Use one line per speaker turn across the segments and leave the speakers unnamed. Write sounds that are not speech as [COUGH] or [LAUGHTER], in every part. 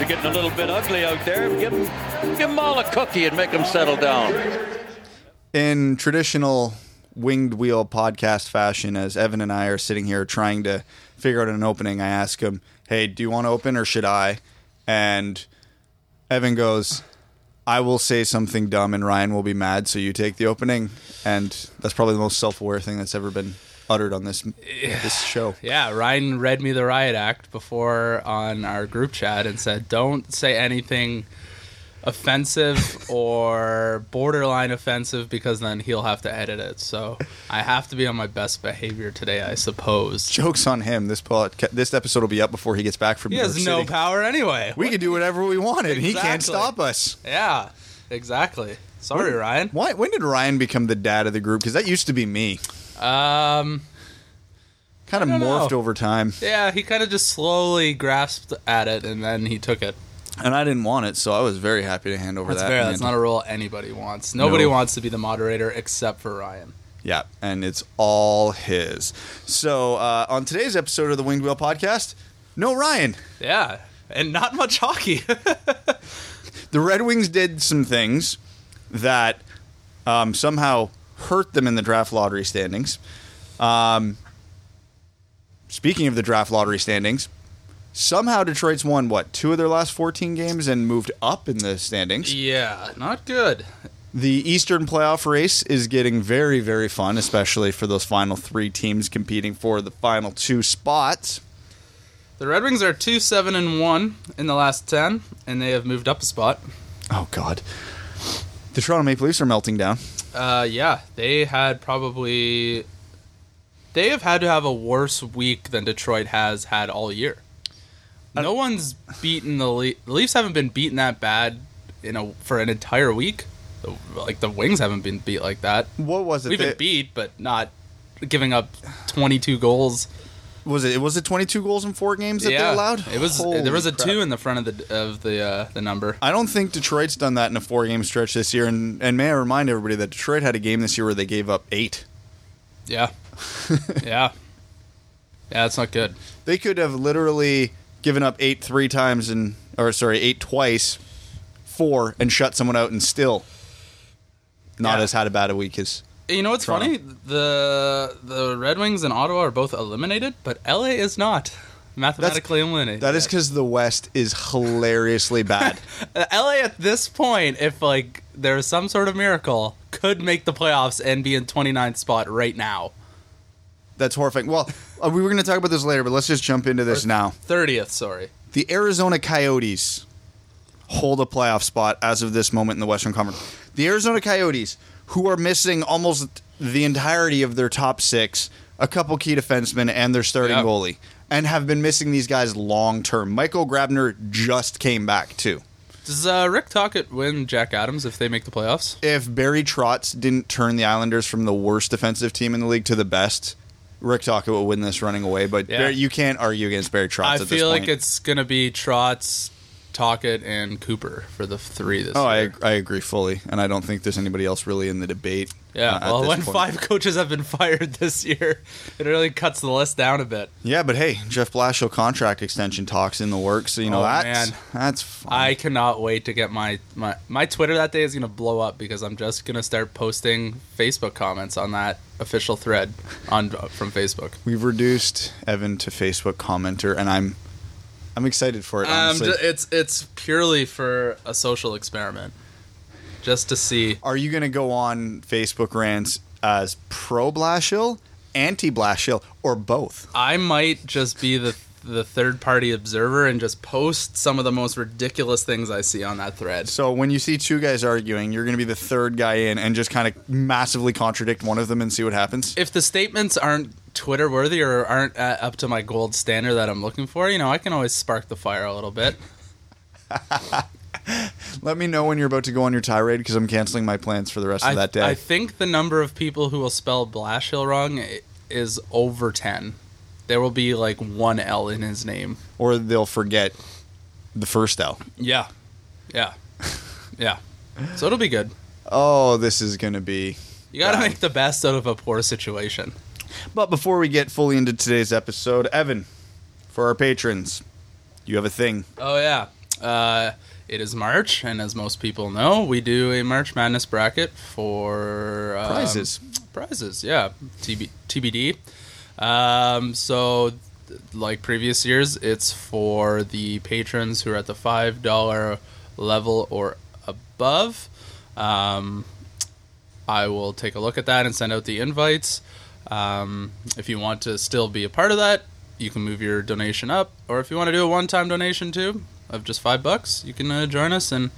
are getting a little bit ugly out there. Give them, give them all a cookie and make them settle down.
in traditional winged wheel podcast fashion, as Evan and I are sitting here trying to figure out an opening, I ask him, Hey, do you want to open or should I? And Evan goes, I will say something dumb and Ryan will be mad, so you take the opening. And that's probably the most self aware thing that's ever been uttered on this this show.
Yeah, Ryan read me the riot act before on our group chat and said, "Don't say anything offensive or borderline offensive because then he'll have to edit it." So I have to be on my best behavior today, I suppose.
Jokes on him. This podca- this episode will be up before he gets back from
He has
York
no power anyway.
We can do whatever we wanted. He can't stop us.
Yeah, exactly. Sorry, Ryan.
Why? When did Ryan become the dad of the group? Because that used to be me.
Um,
Kind of morphed
know.
over time,
yeah, he kind of just slowly grasped at it and then he took it.
and I didn't want it, so I was very happy to hand over that.
That's
that.
fair. That's not a role anybody wants. Nobody
No.
wants to be the moderator except for Ryan.
Yeah, and it's all his. So uh, on today's episode of the Winged Wheel Podcast, no Ryan.
Yeah, and not much hockey. [LAUGHS]
The Red Wings did some things that um, somehow hurt them in the draft lottery standings. Um, speaking of the draft lottery standings, somehow Detroit's won what two of their last fourteen games and moved up in the standings.
yeah, not good.
The Eastern playoff race is getting very, very fun, especially for those final three teams competing for the final two spots.
The Red Wings are two seven and one in the last ten, and they have moved up a spot.
Oh God, the Toronto Maple Leafs are melting down.
Uh, yeah, they had probably they have had to have a worse week than Detroit has had all year. No one's beaten the Le- the Leafs haven't been beaten that bad in a for an entire week. The- Like the Wings haven't been beat like that.
What was it?
We've
They-
been beat, but not giving up twenty two goals.
Was it? Was it twenty two goals in four games that
yeah,
they allowed?
It was
Holy
there was a
crap.
two in the front of the of the uh, the number.
I don't think Detroit's done that in a four game stretch this year. And and may I remind everybody that Detroit had a game this year where they gave up eight.
Yeah, [LAUGHS] yeah, yeah. That's not good.
They could have literally given up eight three times and or sorry eight twice, four and shut someone out and still not
Yeah.
as had a bad a week as
You know what's
Toronto.
funny? The the Red Wings and Ottawa are both eliminated, but LA is not mathematically eliminated.
That is because the West is hilariously bad. [LAUGHS]
LA at this point, if like there's some sort of miracle, could make the playoffs and be in 29th spot right now.
That's horrifying. Well, uh, we were going to talk about this later, but let's just jump into this now.
30th, sorry.
The Arizona Coyotes hold a playoff spot as of this moment in the Western Conference. The Arizona Coyotes, who are missing almost the entirety of their top six, a couple key defensemen, and their starting
Yeah.
goalie, and have been missing these guys long term. Michael Grabner just came back, too.
Does uh, Rick Tocchet win Jack Adams if they make the playoffs?
If Barry Trotz didn't turn the Islanders from the worst defensive team in the league to the best, Rick Tocchet will win this running away. But
Yeah.
Barry, you can't argue against Barry Trotz
I
at this
feel like it's gonna be Trotz, Tocchet, and Cooper for the three this
Oh,
year.
I, I agree fully, and I don't think there's anybody else really in the debate.
Yeah,
uh,
well, when
point.
five coaches have been [LAUGHS] fired this year, it really cuts the list down a bit.
Yeah, but hey, Jeff Blashill contract extension talks in the works, so you know
Oh,
that's
man.
that's fun.
I cannot wait to get my, my my Twitter that day is gonna blow up because I'm just gonna start posting Facebook comments on that official thread on from Facebook.
We've reduced Evan to Facebook commenter, and I'm I'm excited for it.
Um,
Honestly,
ju- it's it's purely for a social experiment, just to see.
are you going to go on Facebook rants as pro Blashill, anti Blashill, or both?
I might just be the the third party observer and just post some of the most ridiculous things I see on that thread.
So when you see two guys arguing, you're going to be the third guy in and just kind of massively contradict one of them and see what happens.
if the statements aren't Twitter worthy or aren't uh, up to my gold standard that I'm looking for, you know, I can always spark the fire a little bit. [LAUGHS]
Let me know when you're about to go on your tirade because I'm canceling my plans for the rest of
I,
that day.
I think the number of people who will spell Blashill wrong is over 10. There will be like one L in his name.
or they'll forget the first L.
Yeah. Yeah. Yeah. So it'll be good.
Oh, this is going to be.
You got to make the best out of a poor situation.
But before we get fully into today's episode, Evan, for our patrons, you have a thing.
Oh, yeah. Uh, it is March, and as most people know, we do a March Madness bracket for um,
Prizes.
Prizes, yeah, TB, TBD. Um, so, like previous years, it's for the patrons who are at the five dollar level or above. Um, I will take a look at that and send out the invites. Um, if you want to still be a part of that, you can move your donation up, or if you want to do a one-time donation too of just five bucks, you can uh, join us and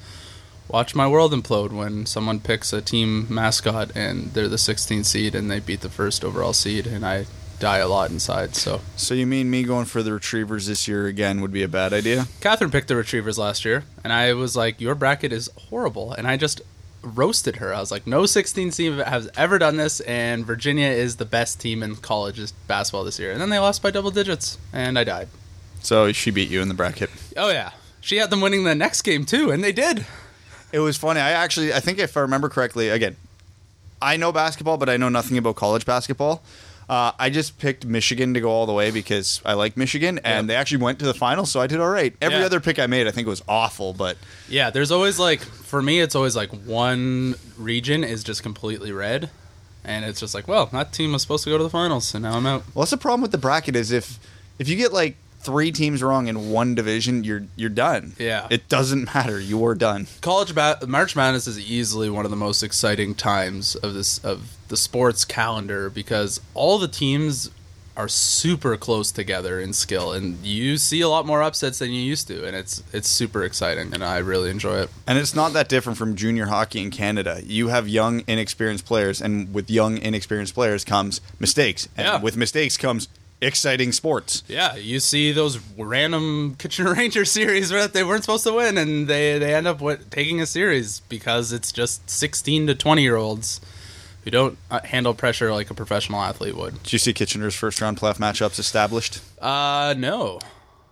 watch my world implode when someone picks a team mascot and they're the 16th seed and they beat the first overall seed, and I die a lot inside. So
So you mean me going for the Retrievers this year again would be a bad idea?
Catherine picked the Retrievers last year, and I was like, "Your bracket is horrible," and I just roasted her. I was like, "No 16 team has ever done this, and Virginia is the best team in college basketball this year." And then they lost by double digits, and I died.
So she beat you in the bracket.
Oh yeah, she had them winning the next game too, and they did.
It was funny. I actually, I think if I remember correctly, again, I know basketball, but I know nothing about college basketball. Uh, I just picked Michigan to go all the way because I like Michigan, and
Yeah.
they actually went to the finals, so I did all right. Every
Yeah.
other pick I made, I think was awful, but
Yeah, there's always like for me, it's always like one region is just completely red, and it's just like, well, that team was supposed to go to the finals, and now I'm out.
well, that's the problem with the bracket is if if you get like three teams wrong in one division, you're you're done.
Yeah.
it doesn't matter. You are done.
college ba- March Madness is easily one of the most exciting times of this of the sports calendar because all the teams are super close together in skill and you see a lot more upsets than you used to and it's it's super exciting and I really enjoy it.
And it's not that different from junior hockey in Canada. You have young, inexperienced players, and with young, inexperienced players comes mistakes, and
Yeah.
with mistakes comes exciting sports.
Yeah, you see those random [LAUGHS] Kitchener Rangers series where they weren't supposed to win and they they end up wi- taking a series because it's just 16 to 20 year olds who don't uh, handle pressure like a professional athlete would.
Did you see Kitchener's first round playoff matchups established?
Uh no.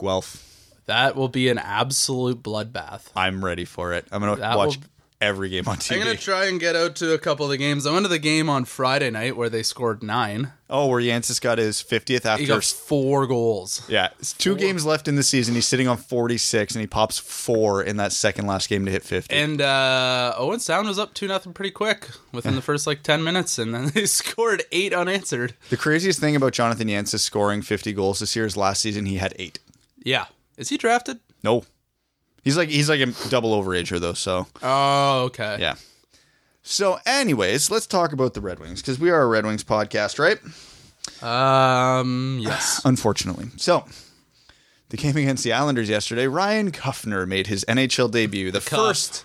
Guelph.
That will be an absolute bloodbath.
I'm ready for it. I'm gonna
That
watch
will-
every game on TV.
I'm gonna try and get out to a couple of the games. I went to the game on Friday night where they scored nine.
oh, where Yantsis got his 50th
He
after.
got four goals.
yeah, it's two games left in the season. He's sitting on 46, and he pops four in that second last game to hit 50.
And uh, Owen Sound was up two nothing pretty quick within the first like ten minutes, and then [LAUGHS] they scored eight unanswered.
the craziest thing about Jonathan Yancey scoring 50 goals this year is last season he had eight.
Yeah, is he drafted?
No. He's like he's like a double overager though, so
Oh, okay.
yeah. So, anyways, let's talk about the Red Wings because we are a Red Wings podcast, right?
Um. Yes. [SIGHS]
Unfortunately. So, the game against the Islanders yesterday, Ryan Kuffner made his NHL debut, the
Cuff.
first,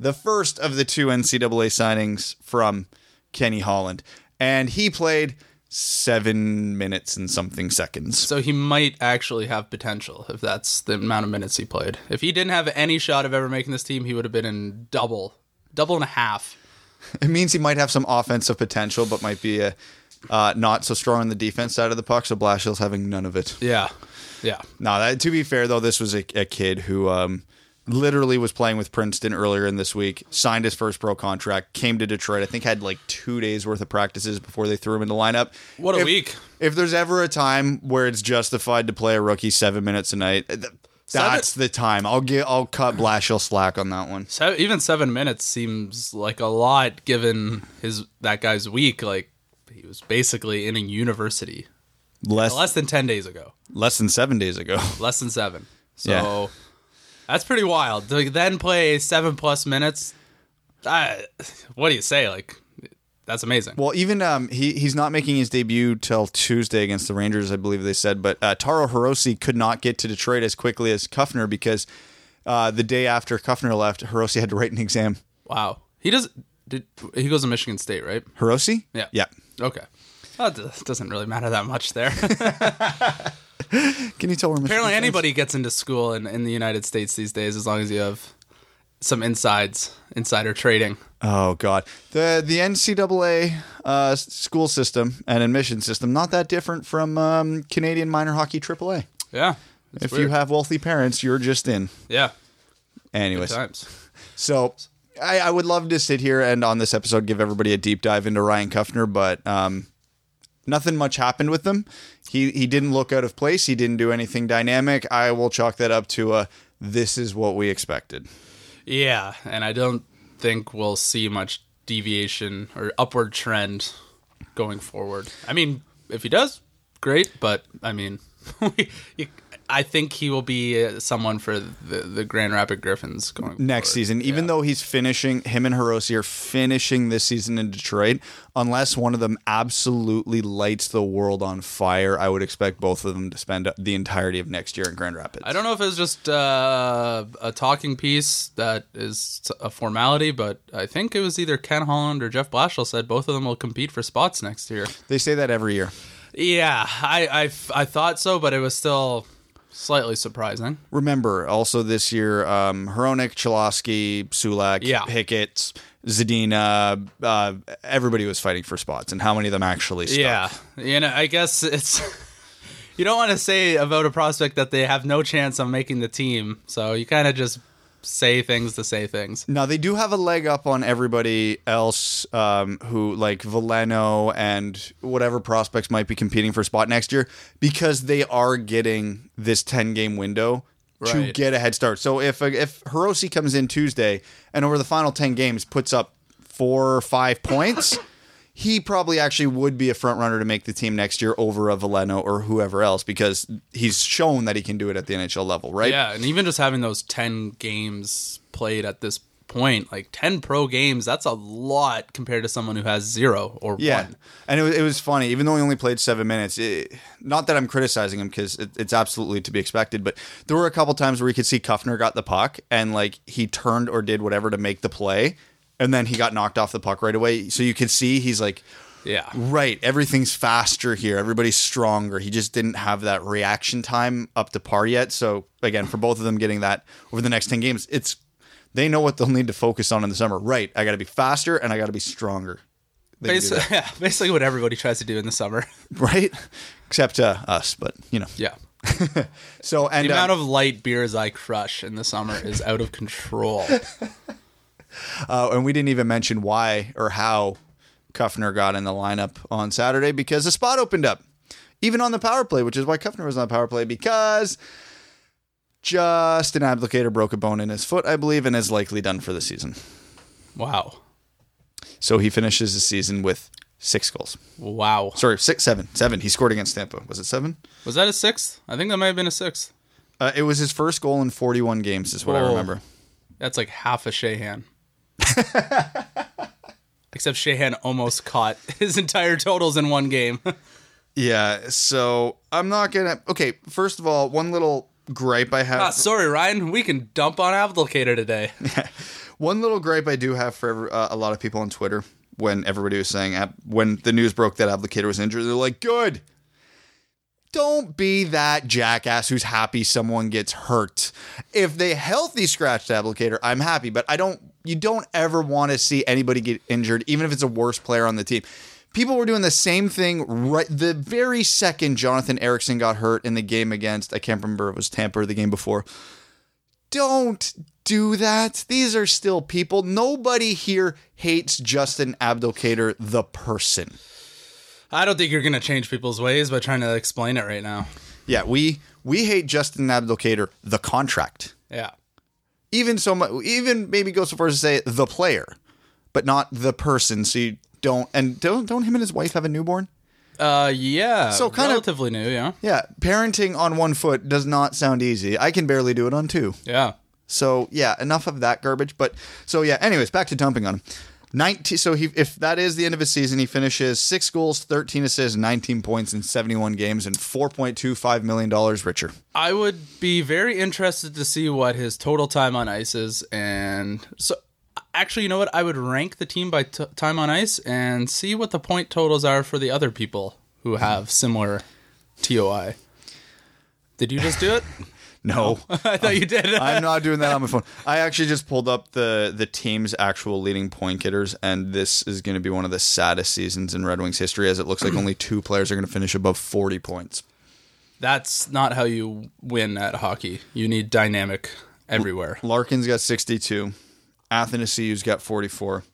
the first of the two NCAA signings from Kenny Holland, and he played seven minutes and something seconds.
So he might actually have potential if that's the amount of minutes he played. If he didn't have any shot of ever making this team, he would have been in double, double and a half.
It means he might have some offensive potential, but might be a, uh, not so strong on the defense side of the puck. So Blashill's having none of it.
Yeah. Yeah.
Now, that, to be fair though, this was a, a kid who um, literally was playing with Princeton earlier in this week, signed his first pro contract, came to Detroit. I think had like two days worth of practices before they threw him in the lineup.
What a
If-
week.
If there's ever a time where it's justified to play a rookie seven minutes a night, th- that's the time. I'll get I'll cut Blashill slack on that one.
Even seven minutes seems like a lot given his that guy's week. Like he was basically in a university
Less
less than ten days ago,
less than seven days ago.
less than seven. So
Yeah.
That's pretty wild. To then play seven plus minutes. I, what do you say? Like that's amazing.
Well, even um, he he's not making his debut till Tuesday against the Rangers, I believe they said. But uh, Taro Hirose could not get to Detroit as quickly as Kuffner because uh, the day after Kuffner left, Hirose had to write an exam.
Wow. He does. Did he goes to Michigan State, right?
Hirose?
Yeah.
Yeah.
Okay. Well, it does- doesn't really matter that much there. [LAUGHS]
Can you tell where Michigan
Apparently, anybody gets into school in, in the United States these days as long as you have some insides, insider trading.
Oh God, the the NCAA uh, school system and admission system not that different from um, Canadian minor hockey AAA.
Yeah.
if you have wealthy parents, you're just in.
yeah,
Anyways. So I, I would love to sit here and on this episode give everybody a deep dive into Ryan Kuffner, but um, nothing much happened with him. He he didn't look out of place. He didn't do anything dynamic. I will chalk that up to a this is what we expected.
Yeah, and I don't think we'll see much deviation or upward trend going forward. I mean, if he does, great, but I mean, [LAUGHS] I think he will be uh, someone for the, the Grand Rapid Griffins going
next
forward.
season, even
Yeah.
though he's finishing, him and Hirose are finishing this season in Detroit. Unless one of them absolutely lights the world on fire, I would expect both of them to spend the entirety of next year in Grand Rapids.
I don't know if it's just uh, a talking piece that is a formality, but I think it was either Ken Holland or Jeff Blashill said both of them will compete for spots next year.
They say that every year.
Yeah, I, I, I thought so, but it was still slightly surprising.
Remember, also this year, um, Hronek, Cholowski, Sulak,
Yeah.
Hickett, Zadina, uh, everybody was fighting for spots, and how many of them actually stuck?
Yeah, you know, I guess it's [LAUGHS] you don't want to say about a prospect that they have no chance of making the team, so you kind of just say things to say things.
Now they do have a leg up on everybody else um, who like Veleno and whatever prospects might be competing for a spot next year because they are getting this ten game window to get a head start. So if if Hirose comes in Tuesday and over the final ten games puts up four or five points. He probably actually would be a front runner to make the team next year over a Veleno or whoever else because he's shown that he can do it at the NHL level, right?
Yeah, and even just having those 10 games played at this point, like 10 pro games, that's a lot compared to someone who has zero or
Yeah,
one.
and it was, it was funny. Even though he only played seven minutes, it, not that I'm criticizing him because it, it's absolutely to be expected. But there were a couple times where you could see Kuffner got the puck and like he turned or did whatever to make the play, and then he got knocked off the puck right away. So you could see he's like,
Yeah.
right, everything's faster here. Everybody's stronger. He just didn't have that reaction time up to par yet. So again, for both of them getting that over the next ten games, it's they know what they'll need to focus on in the summer. Right, I got to be faster and I got to be stronger. They can do
Basically, yeah, [LAUGHS] basically what everybody tries to do in the summer. [LAUGHS]
right? Except uh, us, but you know.
Yeah. [LAUGHS]
So and
The
uh,
amount of light beers I crush in the summer is out of control.
Uh, and we didn't even mention why or how Kuffner got in the lineup on Saturday because the spot opened up, even on the power play, which is why Kuffner was on the power play because Justin Abdelkader broke a bone in his foot, I believe, and is likely done for the season.
Wow.
So he finishes the season with six goals.
Wow.
Sorry, six, seven, seven. He scored against Tampa. Was it seven?
Was that a sixth? I think that might have been a sixth.
Uh, it was his first goal in 41 games, is what I remember.
That's like half a Sheahan. [LAUGHS] Except Sheahan almost caught [LAUGHS] his entire totals in one game. [LAUGHS]
Yeah, so I'm not gonna. Okay, first of all, one little gripe I have.
ah, sorry, Ryan. We can dump on Abdelkader today.
One little gripe I do have for uh, a lot of people on Twitter when everybody was saying when the news broke that Abdelkader was injured, they're like, "Good." Don't be that jackass who's happy someone gets hurt. If they healthy scratched Abdelkader, I'm happy, but I don't. You don't ever want to see anybody get injured, even if it's a worse player on the team. People were doing the same thing right the very second Jonathan Ericsson got hurt in the game against I can't remember it was Tampa or the game before don't do that. These are still people. Nobody here hates Justin Abdelkader, the person.
I don't think you're going to change people's ways by trying to explain it right now.
Yeah, we we hate Justin Abdelkader, the contract.
Yeah.
Even so much, even maybe go so far as to say the player, but not the person. So you don't and don't don't him and his wife have a newborn?
Uh, yeah.
So kind of-
relatively new, yeah.
Yeah, parenting on one foot does not sound easy. I can barely do it on two.
Yeah.
So yeah, enough of that garbage. But so yeah. Anyways, back to dumping on him. Nineteen. So he, if that is the end of his season, he finishes six goals, thirteen assists, nineteen points in seventy-one games, and four point two five million dollars richer.
I would be very interested to see what his total time on ice is, and so actually, you know what? I would rank the team by t- time on ice and see what the point totals are for the other people who have similar TOI. Did you just do it? [LAUGHS]
No, oh, [LAUGHS]
I thought you did.
I'm not doing that on my phone. [LAUGHS] I actually just pulled up the the team's actual leading point getters, and this is going to be one of the saddest seasons in Red Wings history, as it looks like [CLEARS THROAT] only two players are going to finish above forty points.
That's not how you win at hockey. You need dynamic everywhere.
Larkin's got 62. Athanasiou's got 44.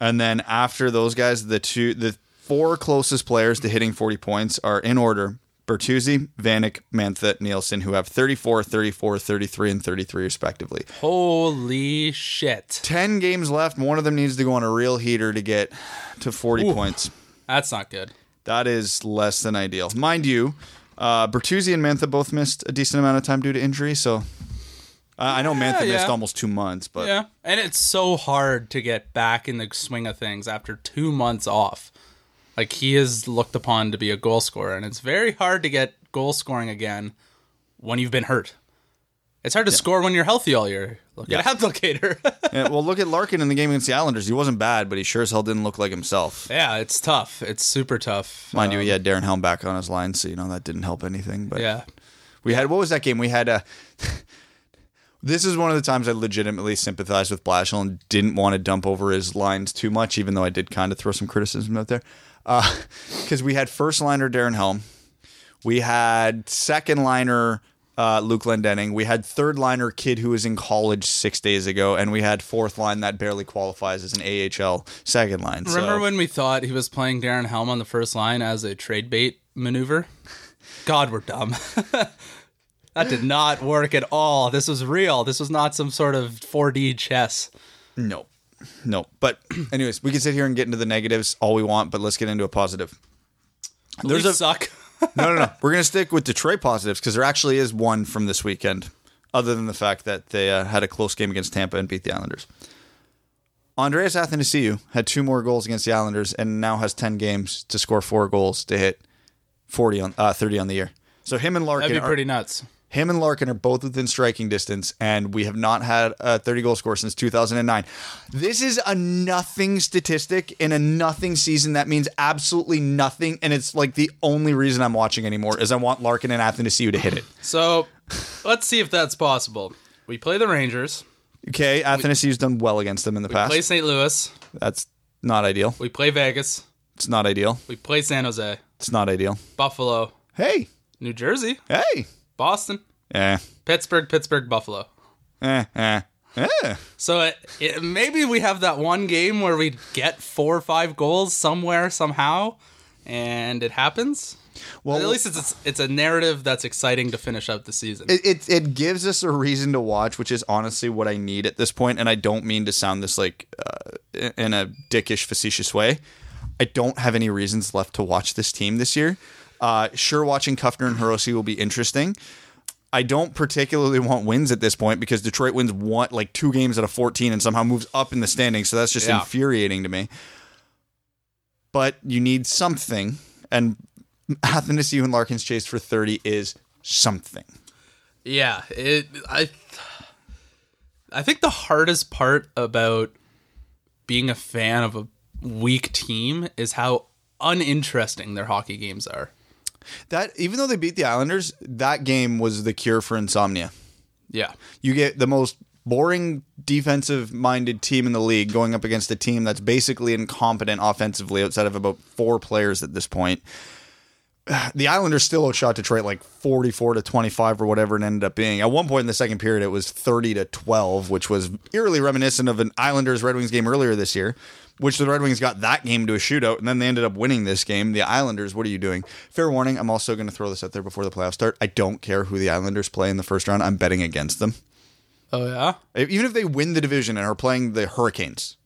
And then after those guys, the two the four closest players to hitting 40 points are in order. Bertuzzi, Vanek, Mantha, Nielsen, who have 34, 34, 33, and 33 respectively.
Holy shit.
10 games left. One of them needs to go on a real heater to get to 40 points.
That's not good.
That is less than ideal. Mind you, uh, Bertuzzi and Mantha both missed a decent amount of time due to injury, so I know Mantha
yeah.
missed almost two months, but
Yeah. And it's so hard to get back in the swing of things after two months off. Like he is looked upon to be a goal scorer, and it's very hard to get goal scoring again when you've been hurt. It's hard to score when you're healthy all year. Look
Yeah.
at [LAUGHS] Applicator. [LAUGHS]
Yeah, well, look at Larkin in the game against the Islanders. He wasn't bad, but he sure as hell didn't look like himself.
yeah, it's tough. It's super tough.
Mind you,
Um,
he had Darren Helm back on his line, so you know that didn't help anything. But
Yeah.
we had what was that game? We had a. [LAUGHS] this is one of the times I legitimately sympathized with Blashill and didn't want to dump over his lines too much, even though I did kind of throw some criticism out there. [LAUGHS] Because we had first liner Darren Helm, we had second liner uh, Luke Glendening, we had third liner kid who was in college six days ago, and we had fourth line that barely qualifies as an AHL second line.
Remember
so,
when we thought he was playing Darren Helm on the first line as a trade bait maneuver? God, we're dumb. [LAUGHS] that did not work at all. This was real. This was not some sort of 4D chess.
No, no. But [CLEARS THROAT] anyways, we can sit here and get into the negatives all we want, but let's get into a positive.
There's
There's
a suck. [LAUGHS]
No, no, no. [LAUGHS] We're gonna stick with Detroit positives because there actually is one from this weekend, other than the fact that they uh, had a close game against Tampa and beat the Islanders. Andreas Athanasiou had two more goals against the Islanders and now has ten games to score four goals to hit forty on uh, thirty on the year. So him and Larkin
That'd be
are-
pretty nuts.
Him and Larkin are both within striking distance, and we have not had a 30 goal score since 2009. This is a nothing statistic in a nothing season. That means absolutely nothing, and it's like the only reason I'm watching anymore is I want Larkin and Athanasiou to see you to hit it.
So let's see if that's possible. We play the Rangers.
Okay, Athanasiou's done well against them in the past.
Play St. Louis.
That's not ideal.
We play Vegas.
It's not ideal.
We play San Jose.
It's not ideal.
Buffalo.
Hey,
New Jersey.
hey,
Boston.
eh,
Pittsburgh. Pittsburgh. Buffalo.
eh, eh, eh.
So it, it, maybe we have that one game where we get four or five goals somewhere somehow, and it happens.
Well,
At least it's it's a narrative that's exciting to finish out the season.
it, it it gives us a reason to watch, which is honestly what I need at this point. And I don't mean to sound this like uh, in a dickish, facetious way. I don't have any reasons left to watch this team this year. Uh, sure, watching Kuffner and Hirose will be interesting. I don't particularly want wins at this point because Detroit wins one like two games out of fourteen and somehow moves up in the standings. So that's just
Yeah.
infuriating to me. But you need something, and Athanasiou and Larkin's chase for thirty is something.
Yeah, it. I. I think the hardest part about being a fan of a weak team is how uninteresting their hockey games are.
That even though they beat the Islanders, that game was the cure for insomnia.
Yeah,
You get the most boring defensive minded team in the league going up against a team that's basically incompetent offensively outside of about four players at this point. The Islanders still outshot Detroit like 44 to 25 or whatever it ended up being. At one point in the second period, it was 30 to 12, which was eerily reminiscent of an Islanders Red Wings game earlier this year, which the Red Wings got that game to a shootout, and then they ended up winning this game. The Islanders, what are you doing? Fair warning, I'm also going to throw this out there before the playoffs start. I don't care who the Islanders play in the first round. I'm betting against them.
Oh yeah.
Even if they win the division and are playing the Hurricanes,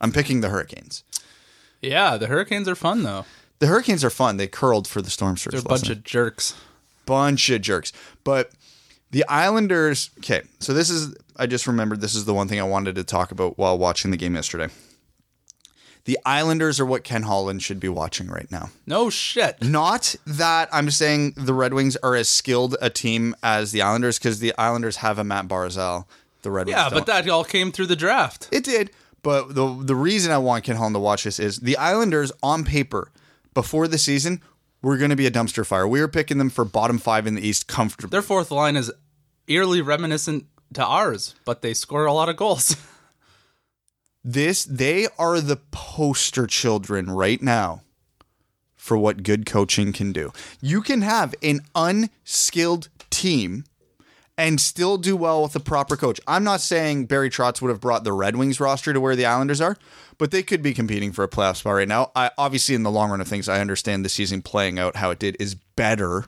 I'm picking the Hurricanes.
Yeah, the Hurricanes are fun though.
The Hurricanes are fun. They curled for the Storm Surge.
They're a bunch
night.
of jerks.
bunch of jerks. But the Islanders. Okay, so this is. I just remembered this is the one thing I wanted to talk about while watching the game yesterday. The Islanders are what Ken Holland should be watching right now.
No shit.
Not that I'm saying the Red Wings are as skilled a team as the Islanders, because the Islanders have a Matt Barzal. The Red Wings
Yeah, but that all came through the draft.
It did. But the the reason I want Ken Holland to watch this is the Islanders on paper before the season were going to be a dumpster fire. We were picking them for bottom five in the East comfortably.
Their fourth line is eerily reminiscent to ours, but they score a lot of goals. [LAUGHS]
This they are the poster children right now for what good coaching can do. You can have an unskilled team and still do well with a proper coach. I'm not saying Barry Trotz would have brought the Red Wings roster to where the Islanders are, but they could be competing for a playoff spot right now. I obviously in the long run of things, I understand the season playing out how it did is better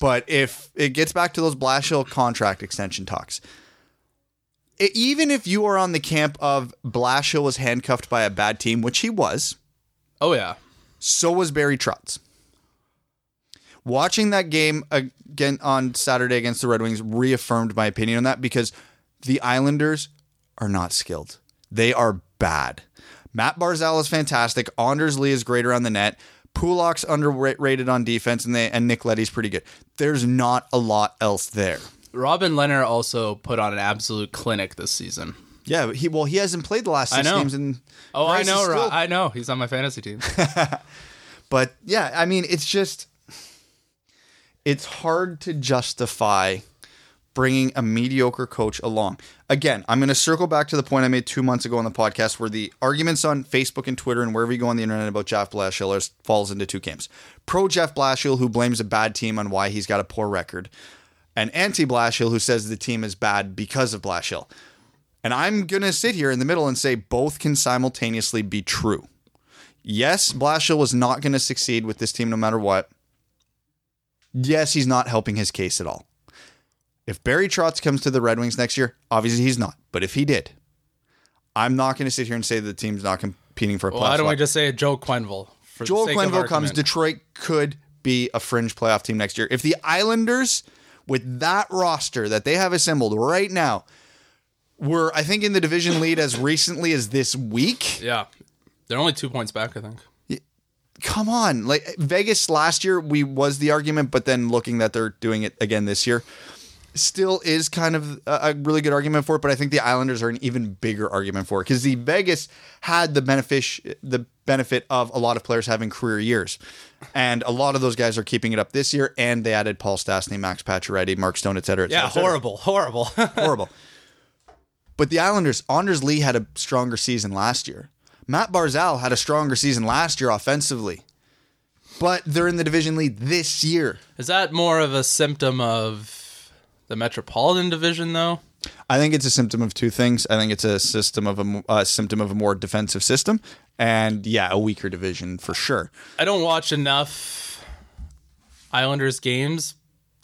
But if it gets back to those Blashill contract extension talks, even if you are on the camp of Blashill was handcuffed by a bad team, which he was,
Oh yeah.
so was Barry Trotz. Watching that game again on Saturday against the Red Wings reaffirmed my opinion on that because the Islanders are not skilled. They are bad. Matt Barzal is fantastic. Anders Lee is great around the net. Pulock's underrated on defense, and they and Nick Leddy's pretty good. There's not a lot else there.
Robin Lehner also put on an absolute clinic this season.
Yeah, he well he hasn't played the last six games, and
Oh, I know,
still-
I know. He's on my fantasy team. [LAUGHS]
But yeah, I mean, it's just it's hard to justify bringing a mediocre coach along. Again, I'm going to circle back to the point I made two months ago on the podcast, where the arguments on Facebook and Twitter and wherever you go on the internet about Jeff Blashill falls into two camps: pro Jeff Blashill, who blames a bad team on why he's got a poor record, and anti Blashill, who says the team is bad because of Blashill. And I'm going to sit here in the middle and say both can simultaneously be true. Yes, Blashill was not going to succeed with this team no matter what. Yes, he's not helping his case at all. If Barry Trotz comes to the Red Wings next year, obviously he's not. But if he did, I'm not going to sit here and say the team's not competing for a
Well,
playoff
why don't we just say Joe Quenneville? For the
Joel Quenneville comes. Detroit could be a fringe playoff team next year. If the Islanders, with that roster that they have assembled right now, were I think in the division lead as recently as this week.
Yeah, they're only two points back, I think.
come on like vegas last year we was the argument but then looking that they're doing it again this year still is kind of a, a really good argument for it but i think the islanders are an even bigger argument for it because the vegas had the benefit the benefit of a lot of players having career years and a lot of those guys are keeping it up this year and they added paul stastny max pacioretty mark stone et cetera, et cetera,
Yeah,
et cetera.
horrible, horrible. [LAUGHS]
horrible. But the Islanders, Anders Lee had a stronger season last year. Matt Barzal had a stronger season last year offensively. But they're in the division lead this year.
Is that more of a symptom of the Metropolitan Division, though?
I think it's a symptom of two things. I think it's a system of a, symptom of a more defensive system, and yeah, a weaker division for sure.
I don't watch enough Islanders games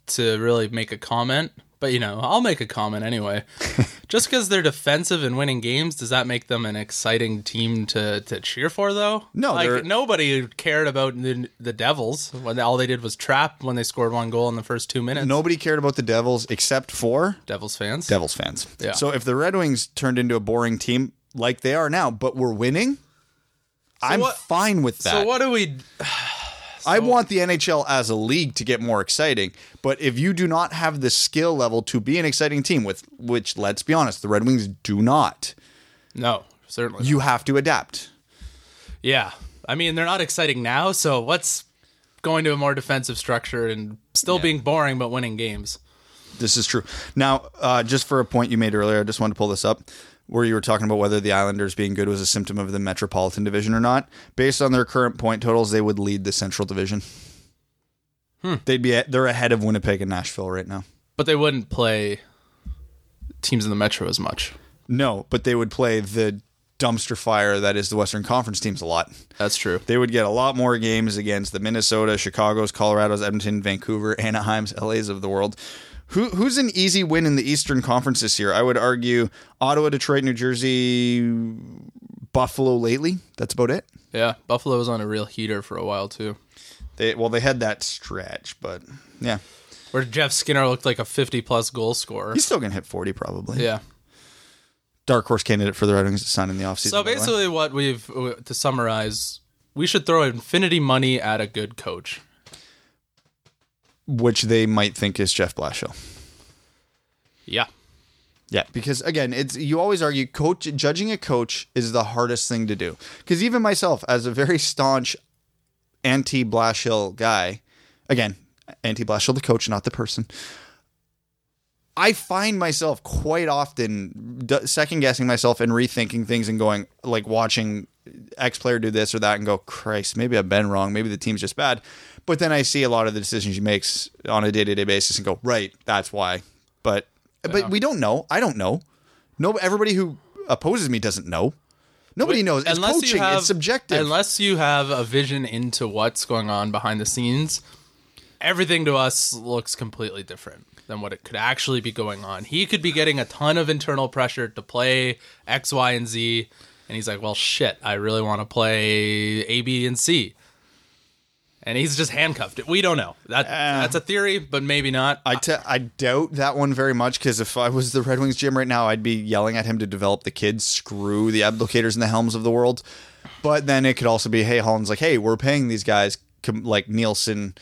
to really make a comment, but you know, I'll make a comment anyway. [LAUGHS] Just because they're defensive and winning games, does that make them an exciting team to, to cheer for? Though,
No, they're-
like nobody cared about the, the Devils when all they did was trap when they scored one goal in the first two minutes.
Nobody cared about the Devils except for
Devils fans.
Devils fans.
Yeah.
So if the Red Wings turned into a boring team like they are now, but we're winning, I'm
what-
fine with that.
so what do we?
I want the NHL as a league to get more exciting, but if you do not have the skill level to be an exciting team, with which let's be honest, the Red Wings do not,
No, certainly.
you have to adapt.
Yeah. I mean, they're not exciting now, so what's going to a more defensive structure and still being boring but winning games?
This is true. Now, uh, just for a point you made earlier, I just wanted to pull this up, where you were talking about whether the Islanders being good was a symptom of the Metropolitan Division or not. Based on their current point totals, they would lead the Central Division. Hmm. They'd be they're ahead of Winnipeg and Nashville right now.
But they wouldn't play teams in the Metro as much.
No, but they would play the dumpster fire that is the Western Conference teams a lot.
That's true.
They would get a lot more games against the Minnesota, Chicago's, Colorado's, Edmonton, Vancouver, Anaheim's, LA's of the world. Who, who's an easy win in the Eastern Conference this year? I would argue Ottawa, Detroit, New Jersey, Buffalo lately. That's about it.
Yeah, Buffalo was on a real heater for a while too.
They well, they had that stretch, but yeah,
Where Jeff Skinner looked like a 50 plus goal scorer.
he's still gonna hit forty probably.
Yeah.
dark horse candidate for the Red Wings to sign in the offseason.
So
by the way.
basically, what we've to summarize, we should throw infinity money at a good coach.
Which they might think is Jeff Blashill.
Yeah.
Yeah, because again, it's you always argue coach judging a coach is the hardest thing to do. Because even myself, as a very staunch anti Blashill guy, again, anti Blashill the coach, not the person. I find myself quite often second guessing myself and rethinking things and going like watching X player do this or that and go, Christ, maybe I've been wrong. Maybe the team's just bad. But then I see a lot of the decisions he makes on a day to day basis and go, right, that's why. But but we don't know. I don't know. No, everybody who opposes me doesn't know. Nobody knows. It's coaching. it's subjective.
Unless you have a vision into what's going on behind the scenes, everything to us looks completely different than what it could actually be going on. He could be getting a ton of internal pressure to play X, Y, and Z, and he's like, "Well, shit, I really want to play A, B, and C." And he's just handcuffed. It. We don't know. That that's a theory, but maybe not.
I, te- I doubt that one very much because if I was the Red Wings GM right now, I'd be yelling at him to develop the kids, screw the Abdelkaders and the helms of the world. But then it could also be, hey, Holland's like, hey, we're paying these guys com- like Nielsen,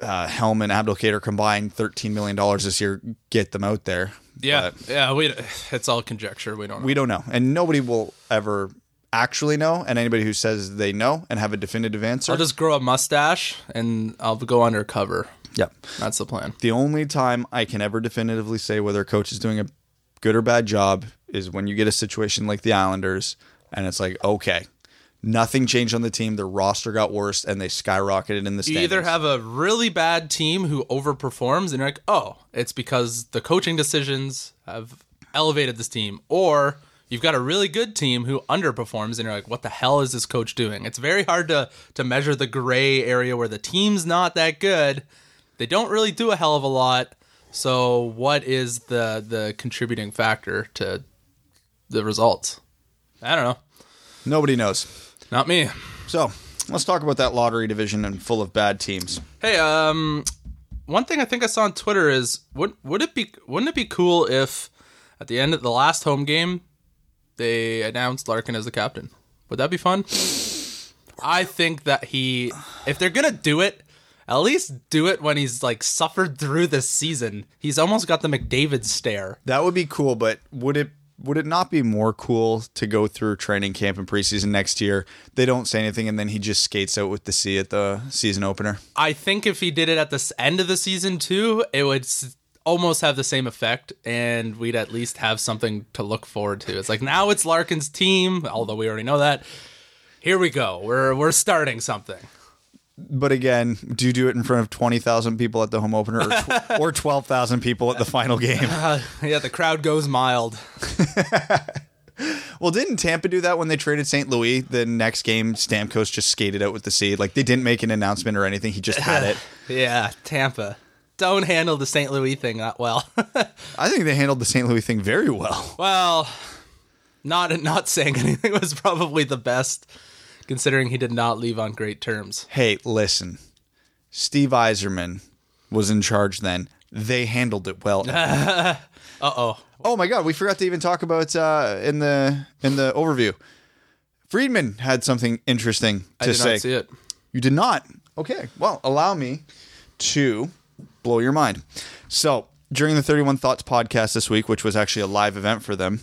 uh, Helm, and Abdelkader combined $13 million this year. Get them out there.
yeah,
But
yeah. We it's all conjecture. We don't know.
we don't know. And nobody will ever actually know. And anybody who says they know and have a definitive answer.
I'll just grow a mustache and I'll go undercover.
yep.
That's the plan.
The only time I can ever definitively say whether a coach is doing a good or bad job is when you get a situation like the Islanders and it's like, okay, nothing changed on the team. Their roster got worse and they skyrocketed in the
You either have a really bad team who overperforms and you're like, oh, it's because the coaching decisions have elevated this team, or you've got a really good team who underperforms and you're like, what the hell is this coach doing? It's very hard to to measure the gray area where the team's not that good. They don't really do a hell of a lot. So what is the the contributing factor to the results? I don't know.
Nobody knows.
Not me.
So let's talk about that lottery division and full of bad teams.
Hey, um, one thing I think I saw on Twitter is would would it be wouldn't it be cool if at the end of the last home game they announced Larkin as the captain? Would that be fun? I think that he, if they're gonna do it, at least do it when he's like suffered through this season. He's almost got the McDavid stare.
That would be cool, but would it would it not be more cool to go through training camp and preseason next year? They don't say anything and then he just skates out with the C at the season opener.
I think if he did it at the end of the season too, it would almost have the same effect, and we'd at least have something to look forward to. It's like now it's Larkin's team, although we already know that. Here we go. We're we're starting something.
But again, do you do it in front of 20,000 people at the home opener or, tw- [LAUGHS] or 12,000 people at the final game? [LAUGHS]
Uh, yeah, the crowd goes mild. [LAUGHS]
Well, didn't Tampa do that when they traded St. Louis? The next game, Stamkos just skated out with the seed. Like they didn't make an announcement or anything. He just had it.
Yeah, Tampa. Don't handle the St. Louis thing that well. [LAUGHS]
I think they handled the St. Louis thing very well.
well, not not saying anything was probably the best, considering he did not leave on great terms.
Hey, listen. Steve Yzerman was in charge then. They handled it well. [LAUGHS]
Uh oh.
Oh my god, we forgot to even talk about uh, in the in the overview. Friedman had something interesting
I
to
did
say.
not see it.
You did not. Okay. Well, allow me to blow your mind. So, during the 31 Thoughts podcast this week, which was actually a live event for them,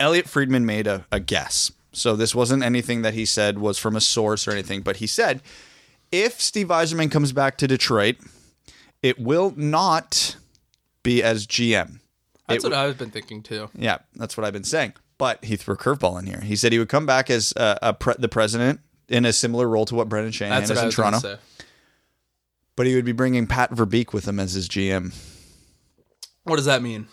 Elliot Friedman made a, a guess. So, this wasn't anything that he said was from a source or anything, but he said if Steve Yzerman comes back to Detroit, it will not be as GM.
That's
It
what I've been thinking too.
yeah, that's what I've been saying. But he threw a curveball in here. He said he would come back as uh, a pre- the president in a similar role to what Brendan Shanahan
That's
is in Toronto. But he would be bringing Pat Verbeek with him as his GM.
What does that mean?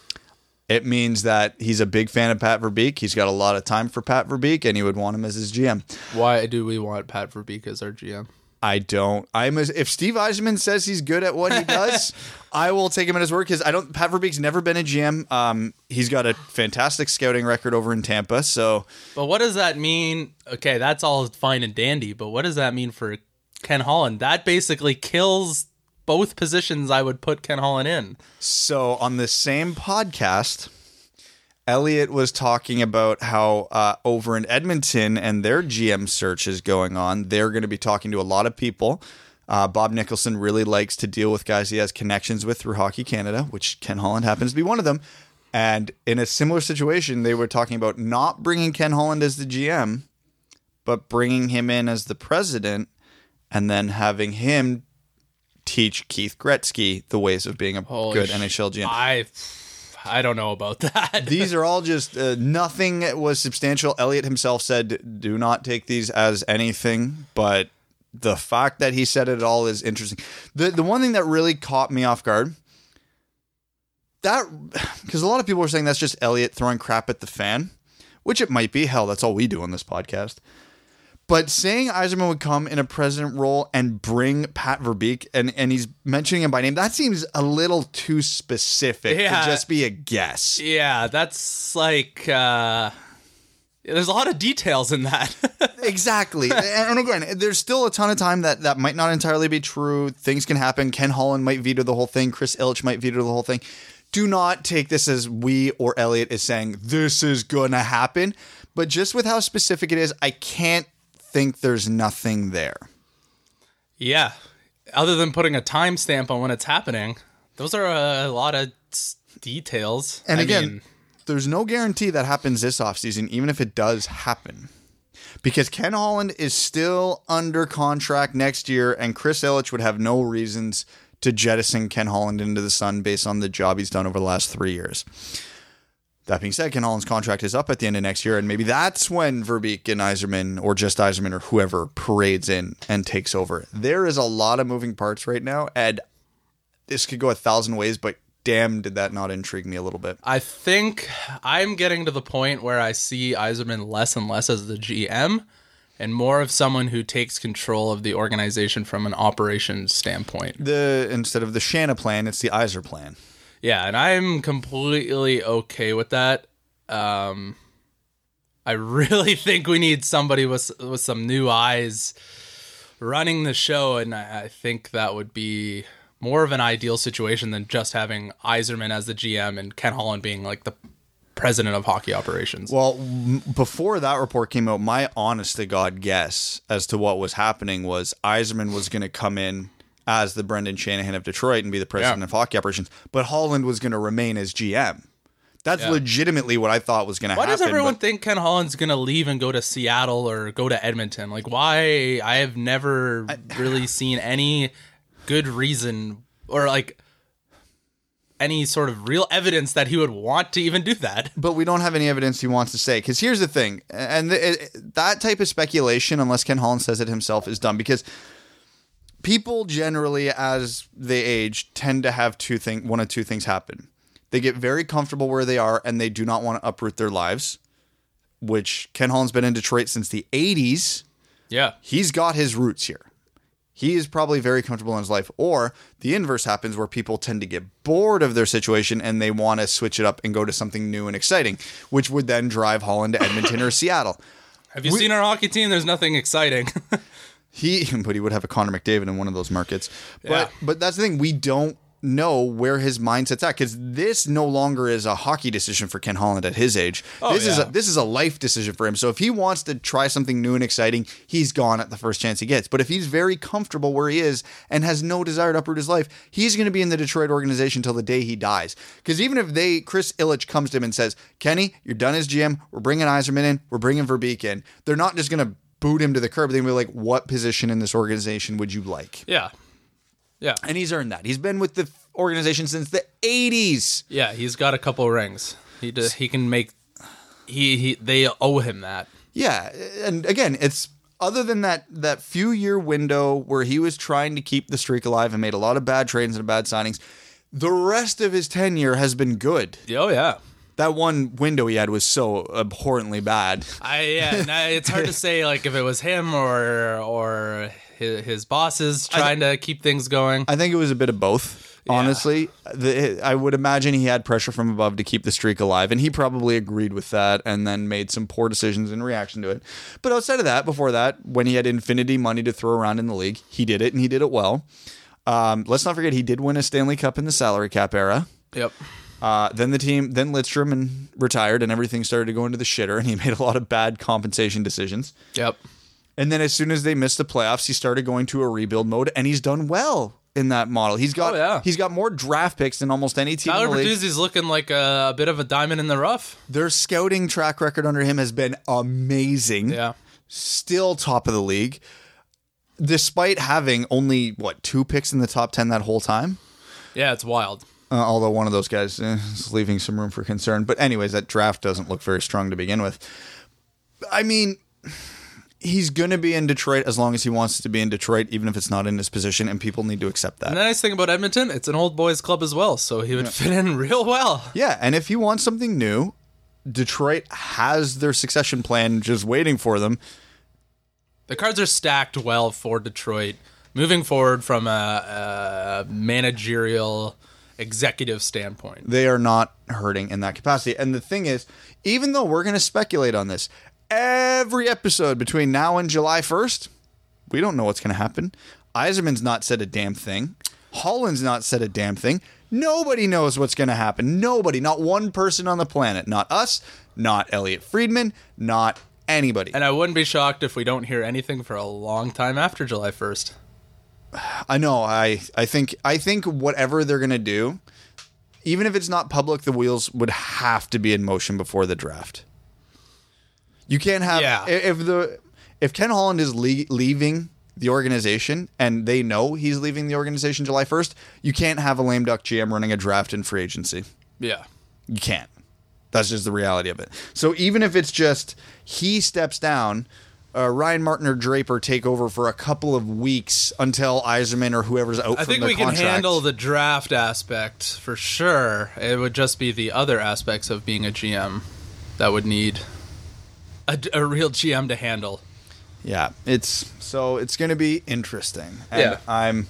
It means that he's a big fan of Pat Verbeek. He's got a lot of time for Pat Verbeek, and he would want him as his GM.
Why do we want Pat Verbeek as our GM?
I don't. I'm as if Steve Yzerman says he's good at what he [LAUGHS] does, I will take him at his word because I don't. Pat Verbeek's never been a GM. Um, he's got a fantastic scouting record over in Tampa. So
But what does that mean? Okay, that's all fine and dandy, but what does that mean for Ken Holland? That basically kills both positions I would put Ken Holland in.
So on the same podcast, Elliot was talking about how uh, over in Edmonton and their GM search is going on. They're going to be talking to a lot of people. Uh, Bob Nicholson really likes to deal with guys he has connections with through Hockey Canada, which Ken Holland happens to be one of them. And in a similar situation, they were talking about not bringing Ken Holland as the GM, but bringing him in as the president and then having him teach Keith Gretzky the ways of being a
Holy
good
sh-
NHL GM.
I I don't know about that. [LAUGHS]
these are all just uh, nothing was substantial. Elliot himself said, "Do not take these as anything." But the fact that he said it all is interesting. the The one thing that really caught me off guard that [SIGHS] because a lot of people were saying that's just Elliot throwing crap at the fan, which it might be. Hell, that's all we do on this podcast. But saying Yzerman would come in a president role and bring Pat Verbeek and, and he's mentioning him by name, that seems a little too specific
Yeah.
to just be a guess.
Yeah, that's like uh there's a lot of details in that. [LAUGHS]
Exactly. and again, there's still a ton of time that that might not entirely be true. Things can happen. Ken Holland might veto the whole thing. Chris Ilitch might veto the whole thing. Do not take this as we or Elliotte is saying this is gonna happen. But just with how specific it is, I can't think there's nothing there.
yeah. Other than putting a timestamp on when it's happening, those are a, lot of details.
And
I
again,
mean,
there's no guarantee that happens this offseason, even if it does happen. Because Ken Holland is still under contract next year, and Chris Ilitch would have no reasons to jettison Ken Holland into the sun based on the job he's done over the last three years. That being said, Ken Holland's contract is up at the end of next year, and maybe that's when Verbeek and Yzerman, or just Yzerman, or whoever parades in and takes over. There is a lot of moving parts right now, and this could go a thousand ways, but damn, did that not intrigue me a little bit.
I think I'm getting to the point where I see Yzerman less and less as the GM and more of someone who takes control of the organization from an operations standpoint.
the instead of the Shanaplan, it's the Yzerplan.
Yeah, and I'm completely okay with that. Um, I really [LAUGHS] think we need somebody with with some new eyes running the show, and I, I think that would be more of an ideal situation than just having Yzerman as the GM and Ken Holland being like the president of hockey operations.
Well, m- before that report came out, my honest to God guess as to what was happening was Yzerman was going to come in as the Brendan Shanahan of Detroit and be the president
Yeah.
of hockey operations, but Holland was going to remain as GM. That's
Yeah.
legitimately what I thought was going to happen.
Why does everyone
but-
think Ken Holland's gonna leave and go to Seattle or go to Edmonton? Like, why? I have never really [SIGHS] seen any good reason or like any sort of real evidence that he would want to even do that.
but we don't have any evidence he wants to say. Because here's the thing, and th- uh, it, that type of speculation, unless Ken Holland says it himself, is dumb. Because people generally, as they age, tend to have two thing, one of two things happen. They get very comfortable where they are, and they do not want to uproot their lives. Which Ken Holland's been in Detroit since the '80s.
Yeah,
He's got his roots here. He is probably very comfortable in his life. Or the inverse happens where people tend to get bored of their situation and they want to switch it up and go to something new and exciting, which would then drive Holland to Edmonton or [LAUGHS] Seattle.
have you seen our hockey team? There's nothing exciting. [LAUGHS]
He, [LAUGHS] but he would have a Connor McDavid in one of those markets. But
Yeah.
but that's the thing. We don't know where his mindset's at because this no longer is a hockey decision for Ken Holland at his age. Oh, this is a, this is a life decision for him. So if he wants to try something new and exciting, he's gone at the first chance he gets. But if he's very comfortable where he is and has no desire to uproot his life, he's going to be in the Detroit organization till the day he dies. Because even if they Chris Ilitch comes to him and says, "Kenny, you're done as GM. We're bringing Yzerman in. We're bringing Verbeek in," they're not just going to boot him to the curb. Going be like, "What position in this organization would you like?"
yeah, yeah,
And he's earned that. He's been with the organization since the 80s.
yeah. He's got a couple rings. He does, he can make. He, he they owe him that.
Yeah, and again, it's other than that that few year window where he was trying to keep the streak alive and made a lot of bad trades and bad signings. The rest of his tenure has been good.
Oh yeah.
That one window he had was so abhorrently bad.
I yeah, no, it's hard to [LAUGHS] say like if it was him or or his, his bosses trying to keep things going.
I think it was a bit of both. Honestly, the, I would imagine he had pressure from above to keep the streak alive, and he probably agreed with that, and then made some poor decisions in reaction to it. But outside of that, before that, when he had infinity money to throw around in the league, he did it, and he did it well. Um, let's not forget he did win a Stanley Cup in the salary cap era.
Yep.
Uh, then the team, then Lidstrom and retired, and everything started to go into the shitter, and he [LAUGHS] made a lot of bad compensation decisions.
Yep.
And then as soon as they missed the playoffs, he started going to a rebuild mode, and he's done well in that model. He's got
Oh, yeah.
he's got more draft picks than almost any team
Tyler. Bertuzzi's looking like a, a bit of a diamond in the rough.
Their scouting track record under him has been amazing.
Yeah.
Still top of the league, despite having only what two picks in the top ten that whole time.
Yeah, it's wild.
Uh, although one of those guys eh, is leaving some room for concern. But anyways, that draft doesn't look very strong to begin with. I mean, he's going to be in Detroit as long as he wants to be in Detroit, even if it's not in his position, and people need to accept that.
And the nice thing about Edmonton, it's an old boys club as well, so he would fit in real well.
Yeah, and if he wants something new, Detroit has their succession plan just waiting for them.
The cards are stacked well for Detroit. Moving forward from a, a managerial executive standpoint.
They are not hurting in that capacity. And the thing is, even though we're going to speculate on this every episode between now and July 1st, we don't know what's going to happen. Yzerman's not said a damn thing. Holland's not said a damn thing. Nobody knows what's going to happen. Nobody, not one person on the planet. Not us, not Elliotte Friedman, not anybody.
And I wouldn't be shocked if we don't hear anything for a long time after July 1st.
I know. I I think I think whatever they're gonna do, even if it's not public, the wheels would have to be in motion before the draft. You can't have
Yeah.
if the if Ken Holland is le- leaving the organization and they know he's leaving the organization July first. You can't have a lame duck GM running a draft in free agency.
Yeah.
You can't. That's just the reality of it. So even if it's just he steps down, uh, Ryan Martin or Draper take over for a couple of weeks until Yzerman or whoever's out
I think we can handle the draft aspect for sure. It would just be the other aspects of being a GM that would need a, a real GM to handle.
Yeah, it's so it's going to be interesting. And
Yeah.
I'm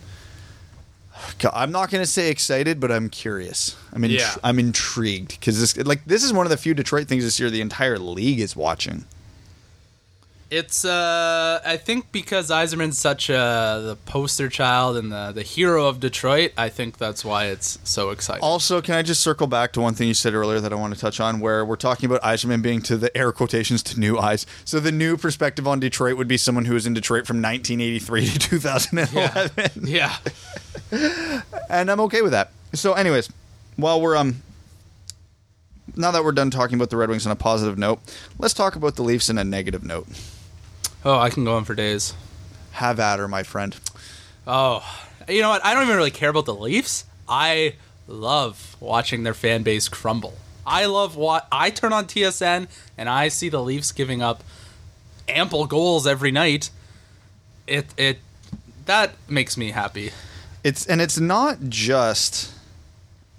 I'm not going to say excited, but I'm curious. I'm
Yeah.
I'm intrigued because this like this is one of the few Detroit things this year the entire league is watching.
It's uh I think because Yzerman's such a the poster child and the the hero of Detroit, I think that's why it's so exciting.
Also, can I just circle back to one thing you said earlier that I want to touch on, where we're talking about Yzerman being to the air quotations to new eyes. So the new perspective on Detroit would be someone who was in Detroit from 1983 to 2011.
yeah. [LAUGHS]
and I'm okay with that. So, anyways, while we're um, now that we're done talking about the Red Wings on a positive note, let's talk about the Leafs in a negative note.
Oh, I can go on for days.
Have at her, my friend.
Oh, you know what? I don't even really care about the Leafs. I love watching their fan base crumble. I love what I turn on TSN and I see the Leafs giving up ample goals every night. It it that makes me happy.
It's and it's not just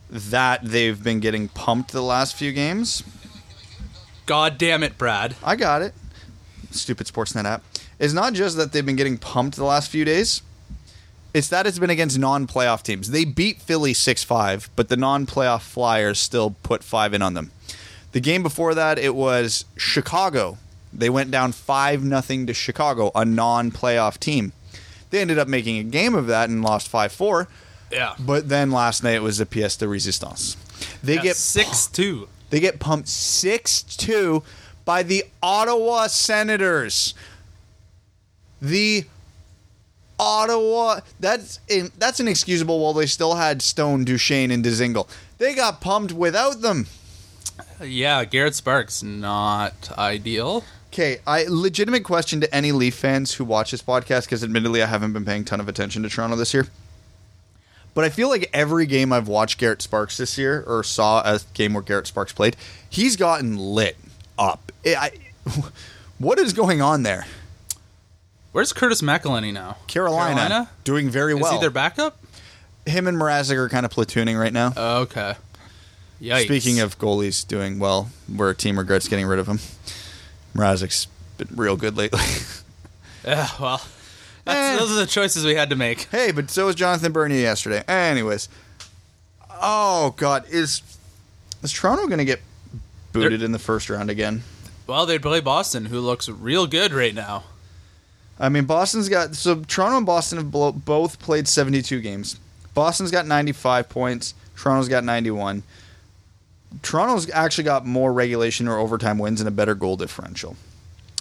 that they've been getting pumped the last few games.
God damn it, Brad.
I got it. Stupid Sportsnet app. It's not just that they've been getting pumped the last few days. It's that it's been against non-playoff teams. They beat Philly 6-5, but the non-playoff Flyers still put 5 in on them. The game before that it was Chicago. They went down 5 nothing to Chicago, a non-playoff team. They ended up making a game of that and lost 5-4.
Yeah.
But then last night it was the pièce de résistance. They
Yeah,
get
six two.
they get pumped 6 2 by the Ottawa Senators. The Ottawa that's in, that's inexcusable while they still had Stone, Duchene, and Dzingel. They got pumped without them.
Yeah, Garrett Sparks not ideal.
Okay, I legitimate question to any Leaf fans who watch this podcast because admittedly I haven't been paying a ton of attention to Toronto this year. But I feel like every game I've watched Garrett Sparks this year or saw a game where Garrett Sparks played, he's gotten lit up. I, [LAUGHS] what is going on there?
Where's Curtis McElhinney now?
Carolina,
Carolina?
doing very well.
Is he their backup?
Him and Mrazek are kind of platooning right now.
Okay. Yikes.
Speaking of goalies doing well, where a team regrets getting rid of him, Mrazek's been real good lately. [LAUGHS]
Yeah, well, that's,
Eh.
those are the choices we had to make.
Hey, but so was Jonathan Bernier yesterday. Anyways, oh god, is is Toronto going to get booted in the first round again?
Well, they'd play Boston, who looks real good right now.
I mean, Boston's got so Toronto and Boston have blo- both played 72 games. Boston's got 95 points. Toronto's got 91. Toronto's actually got more regulation or overtime wins and a better goal differential.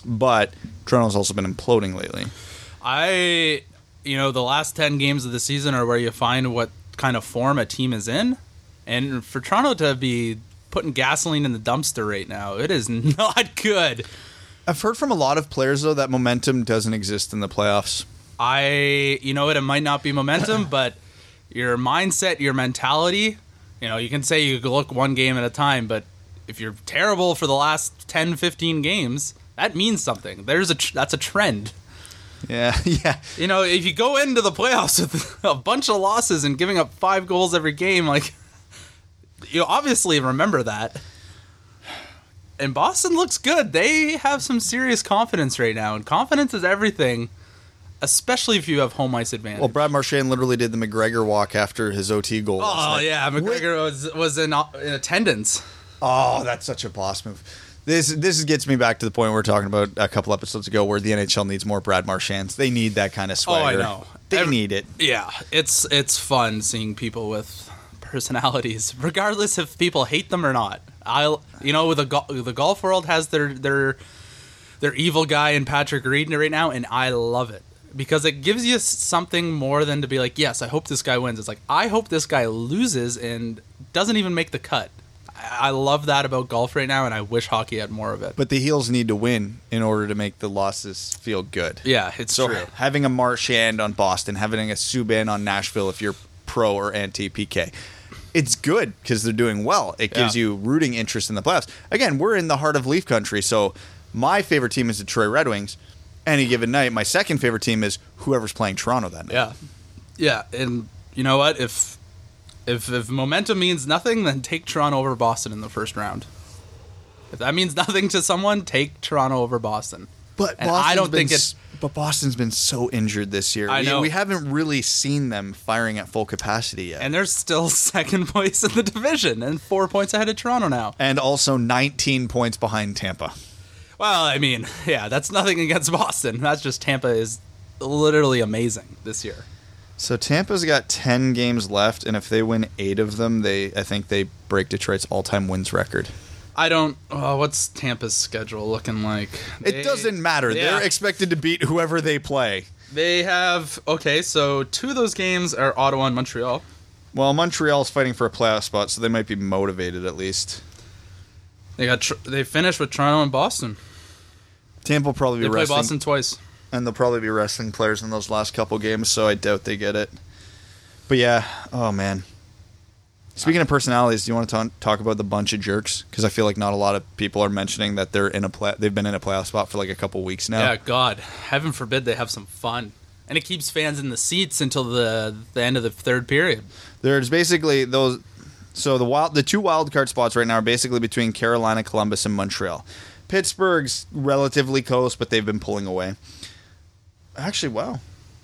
But Toronto's also been imploding lately.
I, you know, the last 10 games of the season are where you find what kind of form a team is in. And for Toronto to be putting gasoline in the dumpster right now, it is [LAUGHS] not good.
I've heard from a lot of players though that momentum doesn't exist in the playoffs.
I, you know what, it might not be momentum, [LAUGHS] but your mindset, your mentality, you know, you can say you look one game at a time, but if you're terrible for the last 10, 15 games, that means something. There's a tr- that's a trend.
Yeah, [LAUGHS] yeah.
You know, if you go into the playoffs with a bunch of losses and giving up five goals every game, like you obviously remember that. and Boston looks good. They have some serious confidence right now, and confidence is everything, especially if you have home ice advantage.
Well, Brad Marchand literally did the McGregor walk after his OT goal.
oh yeah, McGregor was was in, in attendance.
Oh, that's such a boss move. This this gets me back to the point we were talking about a couple episodes ago, where the NHL needs more Brad Marchands. They need that kind of swagger.
Oh, I know.
They
Every-
need it.
Yeah, it's it's fun seeing people with personalities, [LAUGHS] regardless if people hate them or not. I'll you know, the gol- the golf world has their their their evil guy in Patrick Reed right now, and I love it because it gives you something more than to be like, yes, I hope this guy wins. It's like I hope this guy loses and doesn't even make the cut. I I love that about golf right now, and I wish hockey had more of it.
But the heels need to win in order to make the losses feel good.
yeah, it's
So
true.
having a Marchand on Boston, having a Subban on Nashville, if you're pro or anti PK, it's good because they're doing well. It gives
Yeah.
you rooting interest in the playoffs. Again, we're in the heart of Leaf country, so my favorite team is the Detroit Red Wings. Any given night, my second favorite team is whoever's playing Toronto that night.
Yeah, yeah, and you know what? If if if momentum means nothing, then take Toronto over Boston in the first round. If that means [LAUGHS] nothing to someone, take Toronto over Boston.
But
I don't think
s- But Boston's been so injured this year.
I
we,
know.
we haven't really seen them firing at full capacity yet.
And they're still [LAUGHS] second place in the division and four points ahead of Toronto now.
and also 19 points behind Tampa.
Well, I mean, yeah, that's nothing against Boston. That's just Tampa is literally amazing this year.
So Tampa's got 10 games left, and if they win eight of them, they I think they break Detroit's all-time wins record.
I don't. Oh, what's Tampa's schedule looking like?
It doesn't matter.
Yeah.
They're expected to beat whoever they play.
They have okay, so two of those games are Ottawa and Montreal.
Well, Montreal's fighting for a playoff spot, so they might be motivated at least.
They got tr- they finished with Toronto and Boston.
Tampa will probably
They
be
play Boston twice.
and they'll probably be resting players in those last couple games, so I doubt they get it. But yeah, oh man. Speaking of personalities, do you want to ta- talk about the bunch of jerks? Because I feel like not a lot of people are mentioning that they're in a play- they've been in a playoff spot for like a couple weeks now.
Yeah, God, heaven forbid they have some fun, and it keeps fans in the seats until the the end of the third period.
There's basically those. So the wild, the two wild card spots right now are basically between Carolina, Columbus, and Montreal. Pittsburgh's relatively close, but they've been pulling away. Actually, wow,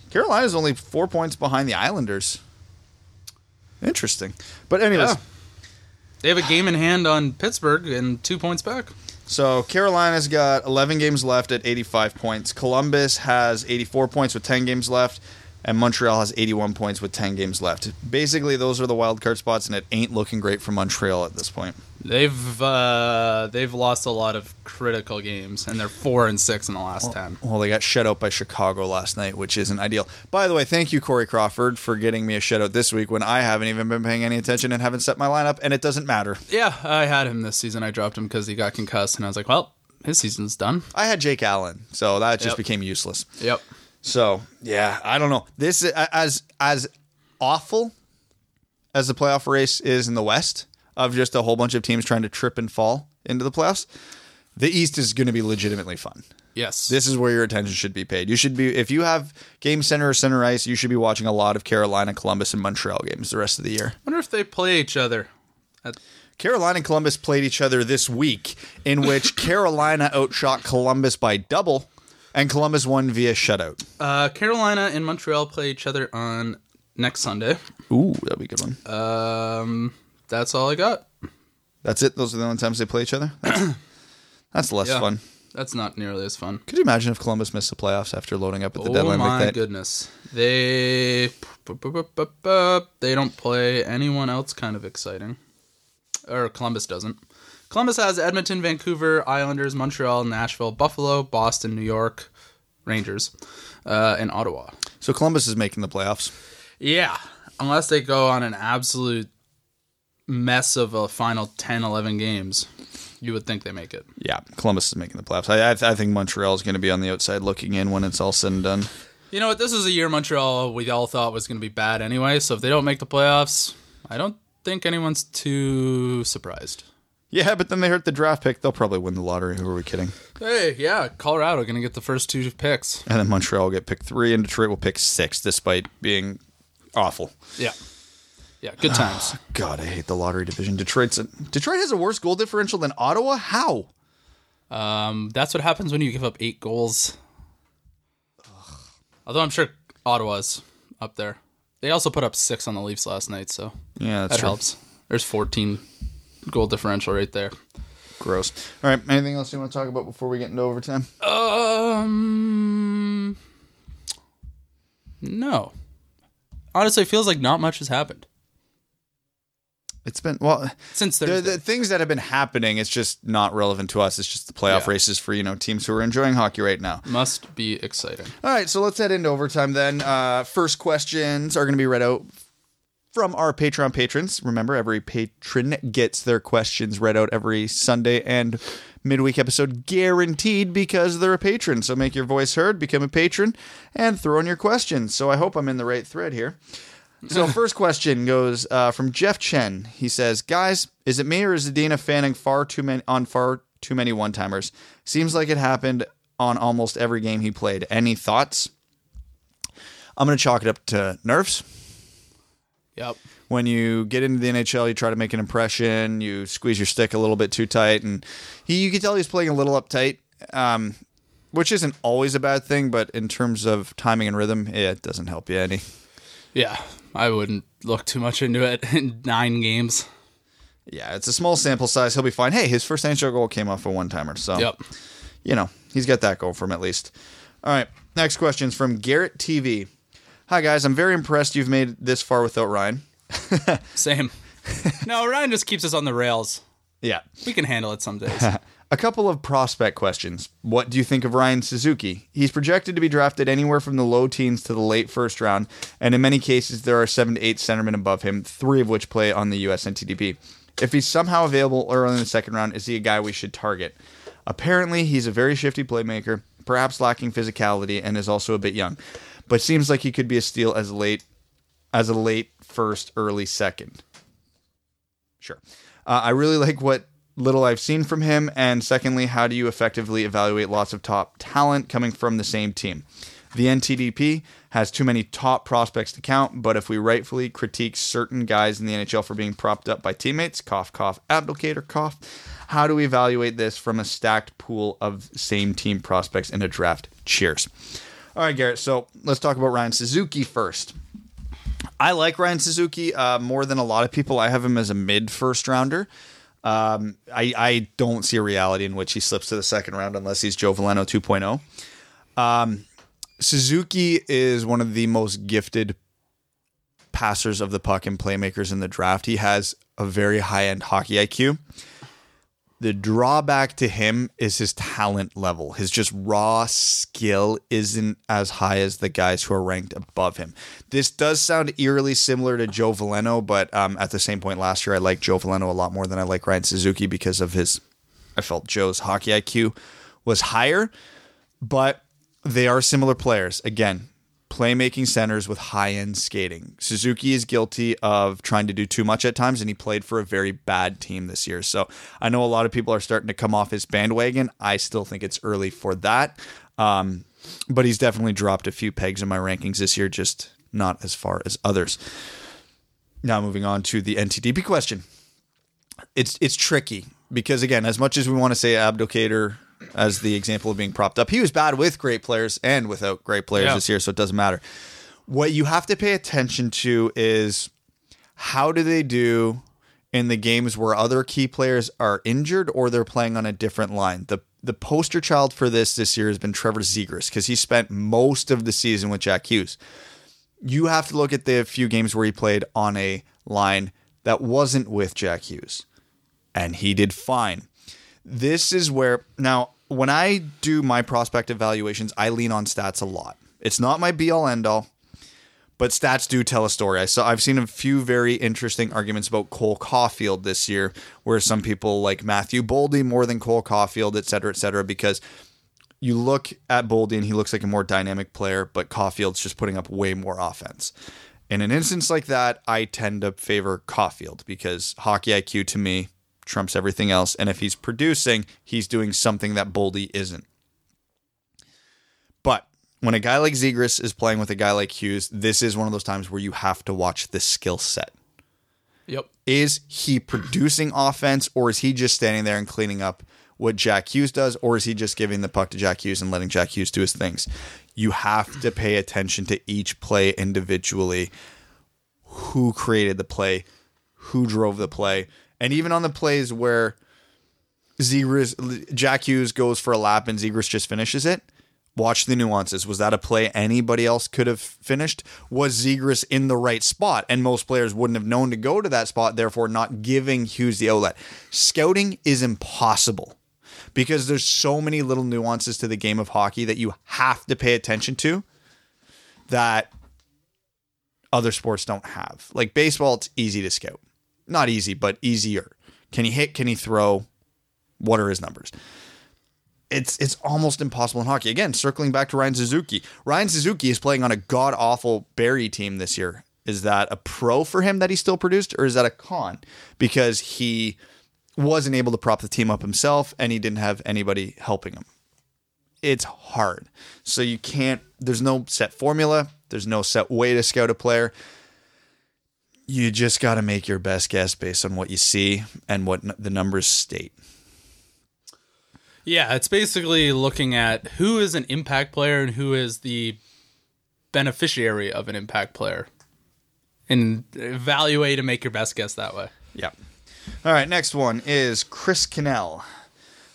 Carolina's only four points behind the Islanders. Interesting, but anyways,
Yeah. They have a game in hand on Pittsburgh and two points back.
so Carolina's got 11 games left at 85 points. Columbus has 84 points with 10 games left, and Montreal has 81 points with 10 games left. Basically, those are the wild card spots, and it ain't looking great for Montreal at this point.
They've uh, they've lost a lot of critical games, and they're four and six in the last ten.
Well, they got shut out by Chicago last night, which isn't ideal. By the way, thank you, Corey Crawford, for getting me a shutout this week when I haven't even been paying any attention and haven't set my lineup, and it doesn't matter.
Yeah, I had him this season. I dropped him because he got concussed, and I was like, well, his season's done.
I had Jake Allen, so that just
Yep.
became useless.
Yep.
So yeah, I don't know. This uh, as as awful as the playoff race is in the West of just a whole bunch of teams trying to trip and fall into the playoffs. The East is going to be legitimately fun.
Yes.
This is where your attention should be paid. You should be if you have game center or center ice, you should be watching a lot of Carolina, Columbus, and Montreal games the rest of the year.
I wonder if they play each other. At,
Carolina and Columbus played each other this week, in which [LAUGHS] Carolina outshot Columbus by double, and Columbus won via shutout.
uh, Carolina and Montreal play each other on next Sunday.
Ooh, that'd be a good one.
Um, that's all I got.
That's it. Those are the only times they play each other. That's, [CLEARS THROAT] that's less
Yeah.
fun.
That's not nearly as fun.
Could you imagine if Columbus missed the playoffs after loading up at the
oh
deadline
my
like that?
goodness, they they don't play anyone else kind of exciting, or Columbus doesn't. Columbus has Edmonton, Vancouver, Islanders, Montreal, Nashville, Buffalo, Boston, New York, Rangers, uh, and Ottawa.
So Columbus is making the playoffs.
Yeah, unless they go on an absolute mess of a final 10, 11 games, you would think they make it.
Yeah, Columbus is making the playoffs. I, I, I think Montreal is going to be on the outside looking in when it's all said and done.
You know what? This is a year Montreal we all thought was going to be bad anyway. So if they don't make the playoffs, I don't think anyone's too surprised.
Yeah, but then they hurt the draft pick. They'll probably win the lottery. Who are we kidding?
Hey, yeah, Colorado going to get the first two picks.
And then Montreal will get pick three, and Detroit will pick six, despite being awful.
Yeah, yeah, good times. [SIGHS]
God, I hate the lottery division. Detroit's a, Detroit has a worse goal differential than Ottawa. How?
Um, that's what happens when you give up eight goals. Although I'm sure Ottawa's up there. They also put up six on the Leafs last night, so
Yeah,
that
true.
helps. There's 14 goal differential right there.
Gross. All right. Anything else you want to talk about before we get into overtime?
Um, no. Honestly, it feels like not much has happened
It's been well.
since
The, the things that have been happening, it's just not relevant to us. It's just the playoff
Yeah.
races for you know teams who are enjoying hockey right now.
Must be exciting.
All right, so let's head into overtime then. Uh, first questions are going to be read out from our Patreon patrons. Remember, every patron gets their questions read out every Sunday and midweek episode guaranteed because they're a patron. So make your voice heard, become a patron, and throw in your questions. So I hope I'm in the right thread here. So [LAUGHS] first question goes uh, from Jeff Chen. He says, "Guys, is it me or is Zadina fanning far too many on far too many one timers? Seems like it happened on almost every game he played. Any thoughts?" I'm going to chalk it up to nerves.
Yep.
When you get into the NHL, you try to make an impression. You squeeze your stick a little bit too tight, and he, you can tell he's playing a little uptight, um, which isn't always a bad thing. But in terms of timing and rhythm, it doesn't help you any.
Yeah, I wouldn't look too much into it [LAUGHS] in nine games.
Yeah, it's a small sample size. He'll be fine. Hey, his first NHL goal came off a one timer, so
Yep.
you know he's got that goal for him at least. All right, next question is from Garrett TV. Hi guys, I'm very impressed you've made this far without Ryan. [LAUGHS]
Same. no, Ryan just keeps us on the rails.
Yeah,
We can handle it some days. [LAUGHS]
A couple of prospect questions. What do you think of Ryan Suzuki? He's projected to be drafted anywhere from the low teens to the late first round, and in many cases, there are seven to eight centermen above him, three of which play on the USNTDP. If he's somehow available early in the second round, is he a guy we should target? Apparently, he's a very shifty playmaker, perhaps lacking physicality, and is also a bit young, but seems like he could be a steal as late as a late first, early second. Sure. Uh, I really like what little I've seen from him. And secondly, how do you effectively evaluate lots of top talent coming from the same team? The NTDP has too many top prospects to count, but if we rightfully critique certain guys in the NHL for being propped up by teammates, cough, cough, Abdelkader, cough, how do we evaluate this from a stacked pool of same team prospects in a draft? Cheers. All right, Garrett. So let's talk about Ryan Suzuki first. I like Ryan Suzuki uh, more than a lot of people. I have him as a mid first rounder. Um, I, I don't see a reality in which he slips to the second round unless he's Joe Veleno 2.0. Um, Suzuki is one of the most gifted passers of the puck and playmakers in the draft. He has a very high end hockey IQ. The drawback to him is his talent level. His just raw skill isn't as high as the guys who are ranked above him. This does sound eerily similar to Joe Veleno, but um, at the same point last year, I liked Joe Veleno a lot more than I like Ryan Suzuki because of his. I felt Joe's hockey IQ was higher, but they are similar players. Again, playmaking centers with high end skating. Suzuki is guilty of trying to do too much at times, and he played for a very bad team this year. So I know a lot of people are starting to come off his bandwagon. I still think it's early for that. Um, but he's definitely dropped a few pegs in my rankings this year, just not as far as others. Now moving on to the NTDP question. It's it's tricky because again, as much as we want to say Abdelkader as the example of being propped up, he was bad with great players and without great players
Yeah.
this year, so it doesn't matter. What you have to pay attention to is how do they do in the games where other key players are injured or they're playing on a different line. The the poster child for this this year has been Trevor Zegras because he spent most of the season with Jack Hughes. You have to look at the few games where he played on a line that wasn't with Jack Hughes, and he did fine. This is where now when I do my prospect evaluations, I lean on stats a lot. It's not my be all end all but stats do tell a story. I saw I've seen a few very interesting arguments about Cole Caulfield this year, where some people like Matthew Boldy more than Cole Caulfield, et cetera, et cetera, because you look at Boldy and he looks like a more dynamic player, but Caulfield's just putting up way more offense. In an instance like that, I tend to favor Caulfield because hockey IQ to me trumps everything else. And if he's producing, he's doing something that Boldy isn't. But when a guy like Zegras is playing with a guy like Hughes, this is one of those times where you have to watch the skill set.
Yep.
Is he producing offense or is he just standing there and cleaning up what Jack Hughes does, or is he just giving the puck to Jack Hughes and letting Jack Hughes do his things? You have to pay attention to each play individually. Who created the play? Who drove the play? And even on the plays where Zegras, Jack Hughes goes for a lap and Zegras just finishes it. Watch the nuances. Was that a play anybody else could have finished? Was Zegras in the right spot? And most players wouldn't have known to go to that spot, therefore not giving Hughes the outlet. Scouting is impossible because there's so many little nuances to the game of hockey that you have to pay attention to that other sports don't have. Like baseball, it's easy to scout. Not easy, but easier. Can he hit? Can he throw? What are his numbers? It's it's almost impossible in hockey. Again, circling back to Ryan Suzuki. Ryan Suzuki is playing on a god awful Barrie team this year. Is that a pro for him that he still produced, or is that a con because he wasn't able to prop the team up himself and he didn't have anybody helping him? It's hard. So you can't. There's no set formula. There's no set way to scout a player you just got to make your best guess based on what you see and what n- the numbers state.
Yeah, it's basically looking at who is an impact player and who is the beneficiary of an impact player. And evaluate and make your best guess that way.
Yeah. All right, next one is Chris Cannell.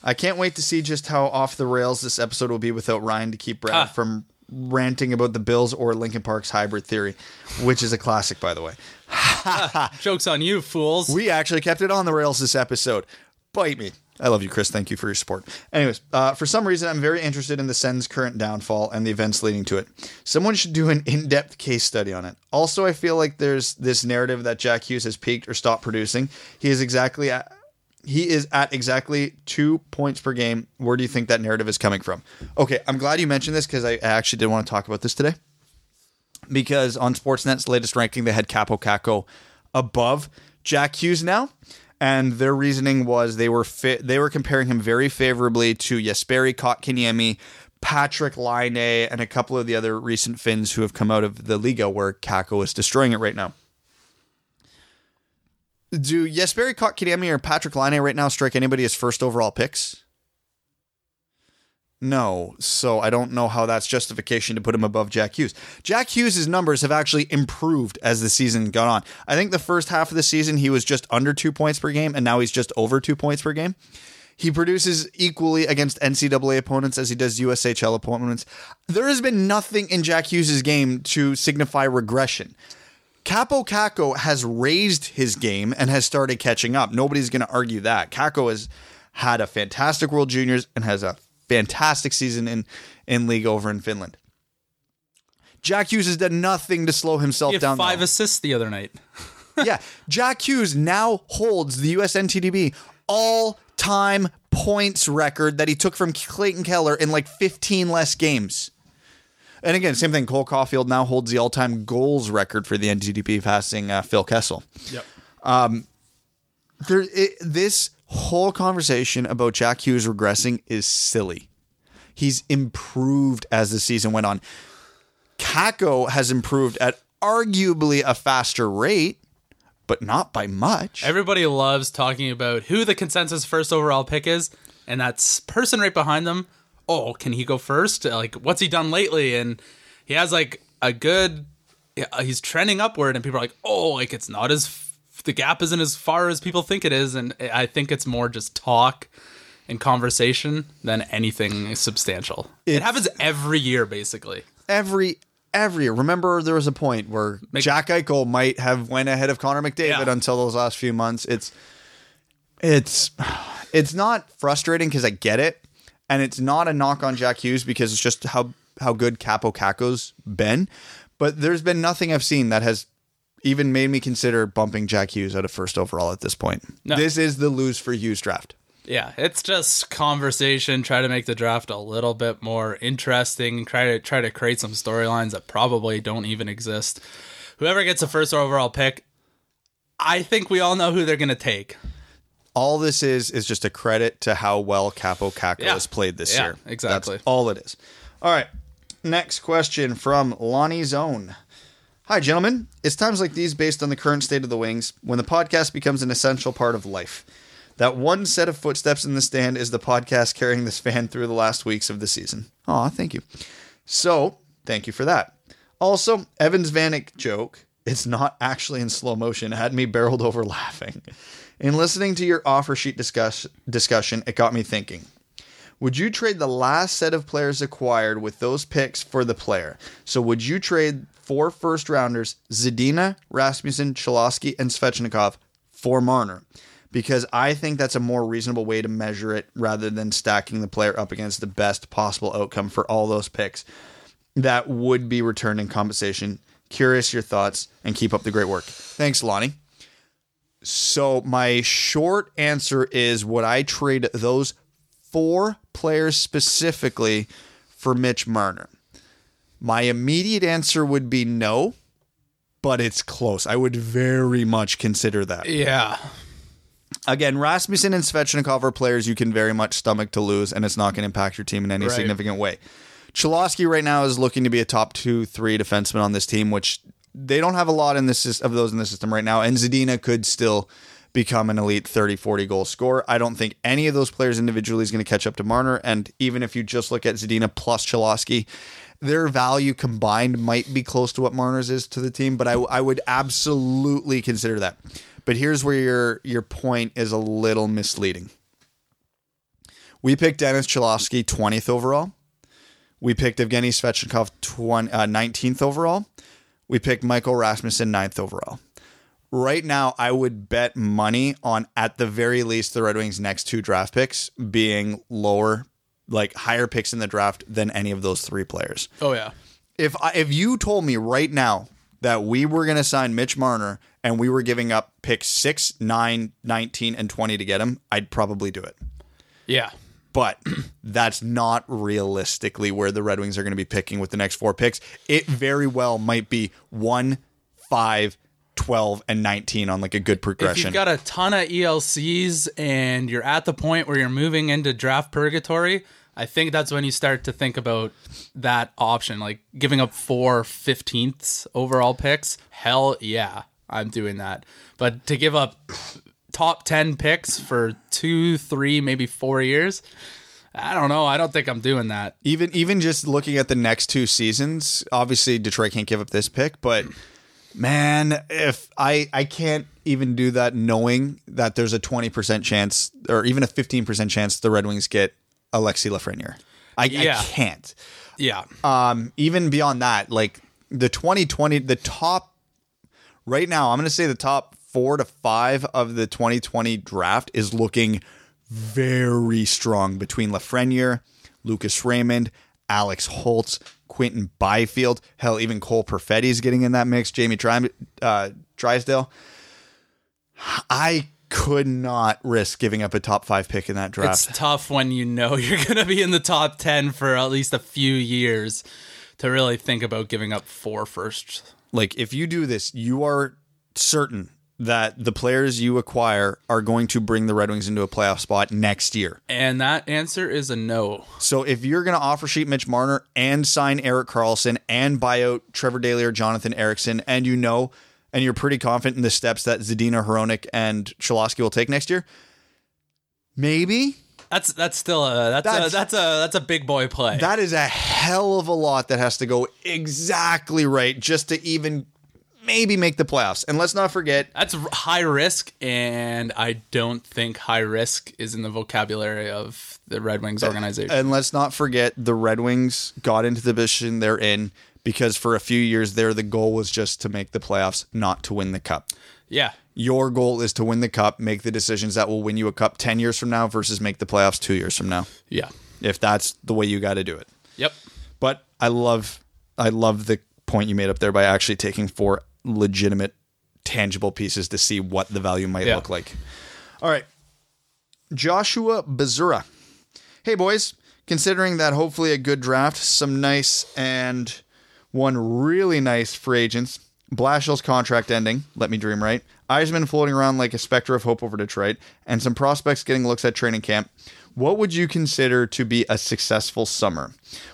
I can't wait to see just how off the rails this episode will be without Ryan to keep Brad
Ah.
from ranting about the Bills or Linkin Park's hybrid theory, which is a classic, by the way. [LAUGHS]
Joke's on you, fools.
We actually kept it on the rails this episode. Bite me. I love you, Chris. Thank you for your support. Anyways, uh, for some reason, I'm very interested in the Sens' current downfall and the events leading to it. Someone should do an in depth case study on it. Also, I feel like there's this narrative that Jack Hughes has peaked or stopped producing. He is exactly he is at exactly two points per game. Where do you think that narrative is coming from? Okay, I'm glad you mentioned this because I actually did want to talk about this today because on Sportsnet's latest ranking, they had Kaapo Kakko above Jack Hughes now. And their reasoning was they were fi- they were comparing him very favorably to Jesperi Kotkaniemi, Patrick Laine, and a couple of the other recent Finns who have come out of the Liiga where Kakko is destroying it right now. Do Jesperi Kotkaniemi or Patrick Laine right now strike anybody as first overall picks? No, so I don't know how that's justification to put him above Jack Hughes. Jack Hughes' numbers have actually improved as the season got on. I think the first half of the season he was just under two points per game, and now he's just over two points per game. He produces equally against NCAA opponents as he does USHL opponents. There has been nothing in Jack Hughes' game to signify regression. Kaapo Kakko has raised his game and has started catching up. Nobody's going to argue that. Caco has had a fantastic World Juniors and has a fantastic season in in league over in Finland. Jack Hughes has done nothing to slow himself
He
down.
five
though.
assists the other night. [LAUGHS]
yeah, Jack Hughes now holds the USNTDP all time points record that he took from Clayton Keller in like 15 less games. And again, same thing. Cole Caulfield now holds the all time goals record for the NTDP, passing uh, Phil Kessel.
Yep.
there it, this whole conversation about Jack Hughes regressing is silly. He's improved as the season went on. Kakko has improved at arguably a faster rate, but not by much.
Everybody loves talking about who the consensus first overall pick is, and that person right behind them. Oh, can he go first? Like, what's he done lately? And he has like a good. yeah, uh, He's trending upward, and people are like, "Oh, like it's not as the gap isn't as far as people think it is." And I think it's more just talk and conversation than anything substantial. it happens every year, basically.
every every year. Remember, there was a point where
Make-
Jack Eichel might have went ahead of Connor McDavid
Yeah.
until those last few months. It's it's [SIGHS] it's not frustrating because I get it, and it's not a knock on Jack Hughes because it's just how how good Kaapo Kakko's been. But there's been nothing I've seen that has even made me consider bumping Jack Hughes out of first overall at this point.
No.
This is the lose for Hughes draft.
Yeah, it's just conversation. Try to make the draft a little bit more interesting. Try to try to create some storylines that probably don't even exist. Whoever gets the first overall pick, I think we all know who they're going to take.
All this is is just a credit to how well Kaapo Kakko
Yeah.
has played this
Yeah,
year.
exactly.
That's all it is. All right. Next question from Lonnie Zone. Hi, gentlemen. It's times like these, based on the current state of the Wings, when the podcast becomes an essential part of life. That one set of footsteps in the stand is the podcast carrying this fan through the last weeks of the season. Aw, thank you. So, thank you for that. Also, Evan's Vanek joke, it's not actually in slow motion, had me barreled over laughing. In listening to your offer sheet discuss, discussion, it got me thinking. Would you trade the last set of players acquired with those picks for the player? So would you trade four first rounders, Zadina, Rasmussen, Cholowski, and Svechnikov for Marner? Because I think that's a more reasonable way to measure it rather than stacking the player up against the best possible outcome for all those picks that would be returned in compensation. Curious your thoughts and keep up the great work. Thanks, Lonnie. So my short answer is would I trade those four players specifically for Mitch Marner? My immediate answer would be no, but it's close. I would very much consider that.
Yeah.
Again, Rasmussen and Svechnikov are players you can very much stomach to lose, and it's not going to impact your team in any
Right.
significant way. Cholowski right now is looking to be a top two, three defenseman on this team, which they don't have a lot in this of those in the system right now. And Zadina could still become an elite 30, 40 goal scorer. I don't think any of those players individually is going to catch up to Marner. And even if you just look at Zadina plus Cholowski, their value combined might be close to what Marner's is to the team, but I, I would absolutely consider that. But here's where your your point is a little misleading. We picked Dennis Cholowski 20th overall. We picked Evgeny Svechnikov 20, uh, 19th overall. We picked Michael Rasmussen ninth overall. Right now, I would bet money on at the very least the Red Wings' next two draft picks being lower, like higher picks in the draft than any of those three players.
Oh yeah.
If I, if you told me right now that we were going to sign Mitch Marner and we were giving up picks 6, 9, 19, and 20 to get him, I'd probably do it
Yeah.
But [CLEARS THROAT] that's not realistically where the Red Wings are going to be picking with the next four picks. It very well might be 1, 5, 12, and 19 on like a good progression.
If you've got a ton of ELCs and you're at the point where you're moving into draft purgatory, I think that's when you start to think about that option, like giving up four 15ths overall picks. Hell yeah, I'm doing that. But to give up top 10 picks for two, three, maybe four years, I don't know. I don't think I'm doing that.
even even just looking at the next two seasons, obviously Detroit can't give up this pick, but man, if I I can't even do that knowing that there's a 20% chance or even a 15% chance the Red Wings get Alexi Lafreniere. I,
Yeah.
I can't.
Yeah.
um even beyond that like the 2020 the top right now i'm going to say the top 4 to 5 of the 2020 draft is looking very strong between Lafreniere, Lucas Raymond, Alex Holtz, Quinton Byfield, hell even Cole Perfetti is getting in that mix, Jamie Tri- uh, Drysdale. I could not risk giving up a top 5 pick in that draft.
It's tough when you know [LAUGHS] you're going to be in the top 10 for at least a few years to really think about giving up four first.
Like if you do this, you are certain that the players you acquire are going to bring the Red Wings into a playoff spot next year.
And that answer is a no.
So if you're going to offer sheet Mitch Marner and sign Erik Karlsson and buy out Trevor Daley or Jonathan Ericsson, and you know, and you're pretty confident in the steps that Zadina, Hronek, and Cholowski will take next year, maybe
That's that's still a that's,
That's-
a that's a that's a big boy play.
that is a hell of a lot that has to go exactly right just to even maybe make the playoffs. And let's not forget,
that's high risk, and I don't think high risk is in the vocabulary of the Red Wings organization.
And let's not forget the Red Wings got into the position they're in because for a few years there the goal was just to make the playoffs, not to win the cup.
yeah,
Your goal is to win the cup, make the decisions that will win you a cup 10 years from now versus make the playoffs 2 years from now.
yeah,
If that's the way you got to do it.
yep.
But I love I love the point you made up there by actually taking four legitimate tangible pieces to see what the value might
Yeah.
look like. All right. Joshua Bazura. Hey boys, considering that hopefully a good draft, some nice and one really nice free agents, Blashill's contract ending, let me dream right. Yzerman floating around like a specter of hope over Detroit, and some prospects getting looks at training camp. What would you consider to be a successful summer?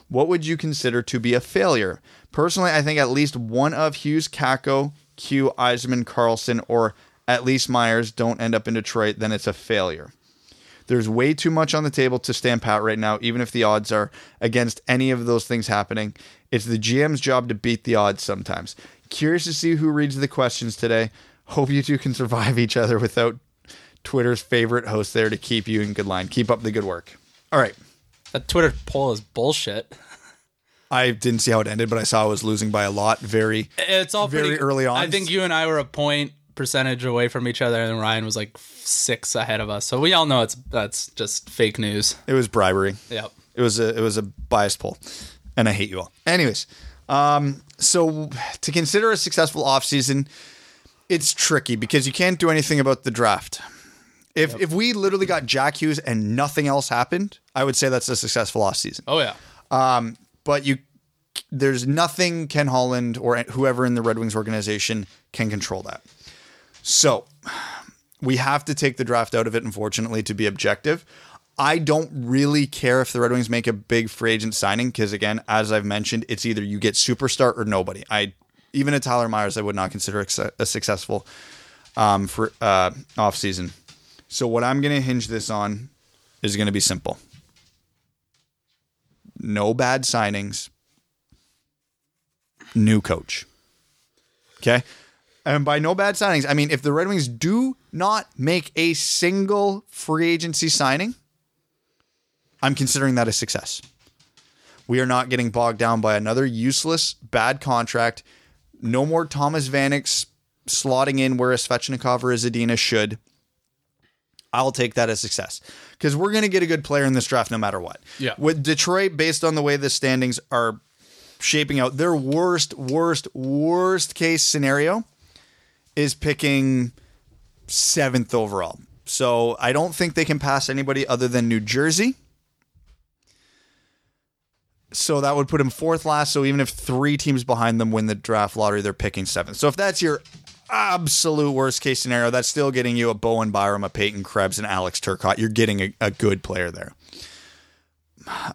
What would you consider to be a failure? Personally, I think at least one of Hughes, Kakko, Q, Yzerman, Karlsson, or at least Myers don't end up in Detroit, then it's a failure. There's way too much on the table to stamp out right now, even if the odds are against any of those things happening. It's the GM's job to beat the odds sometimes. Curious to see who reads the questions today. Hope you two can survive each other without Twitter's favorite host there to keep you in good line. Keep up the good work. All right.
That Twitter poll is bullshit. [LAUGHS]
I didn't see how it ended, but I saw I was losing by a lot. Very
It's all
Very
pretty,
early on.
I think you and I were a point percentage away from each other, and Ryan was like six ahead of us. So we all know it's that's just fake news.
it was bribery.
Yep.
It was a it was a biased poll, and I hate you all. Anyways, um, so to consider a successful offseason, it's tricky because you can't do anything about the draft. If if we literally got Jack Hughes and nothing else happened, I would say that's a successful offseason.
Oh yeah.
But you, there's nothing Ken Holland or whoever in the Red Wings organization can control that. So we have to take the draft out of it, unfortunately, to be objective. I don't really care if the Red Wings make a big free agent signing because, again, as I've mentioned, it's either you get superstar or nobody. I even a Tyler Myers, I would not consider a successful um, for uh, off season. So what I'm going to hinge this on is going to be simple. No bad signings. New coach. Okay. And by no bad signings, I mean if the Red Wings do not make a single free agency signing, I'm considering that a success. We are not getting bogged down by another useless bad contract. No more Thomas Vanek slotting in where a Svechnikov or a Zadina should. I'll take that as success because we're going to get a good player in this draft no matter what.
Yeah.
With Detroit, based on the way the standings are shaping out, their worst, worst, worst case scenario is picking seventh overall. So I don't think they can pass anybody other than New Jersey. So that would put him fourth last. So even if three teams behind them win the draft lottery, they're picking seventh. So if that's your absolute worst case scenario, that's still getting you a Bowen Byram, a Peyton Krebs, and Alex Turcotte. You're getting a, a good player there.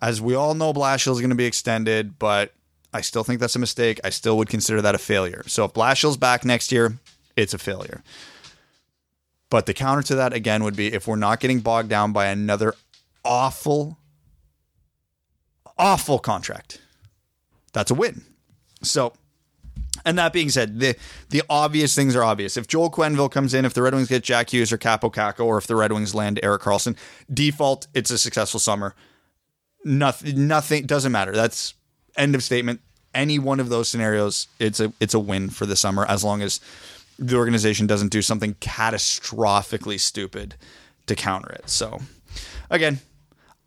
As we all know, Blashill is going to be extended, but I still think that's a mistake. I still would consider that a failure. So if Blashill's back next year, it's a failure. But the counter to that again would be if we're not getting bogged down by another awful, awful contract. That's a win. So, and that being said, the the obvious things are obvious. If Joel Quenneville comes in, if the Red Wings get Jack Hughes or Kaapo Kakko, or if the Red Wings land Erik Karlsson, default, it's a successful summer. Nothing, nothing doesn't matter. That's end of statement. Any one of those scenarios, it's a it's a win for the summer as long as the organization doesn't do something catastrophically stupid to counter it. So, again,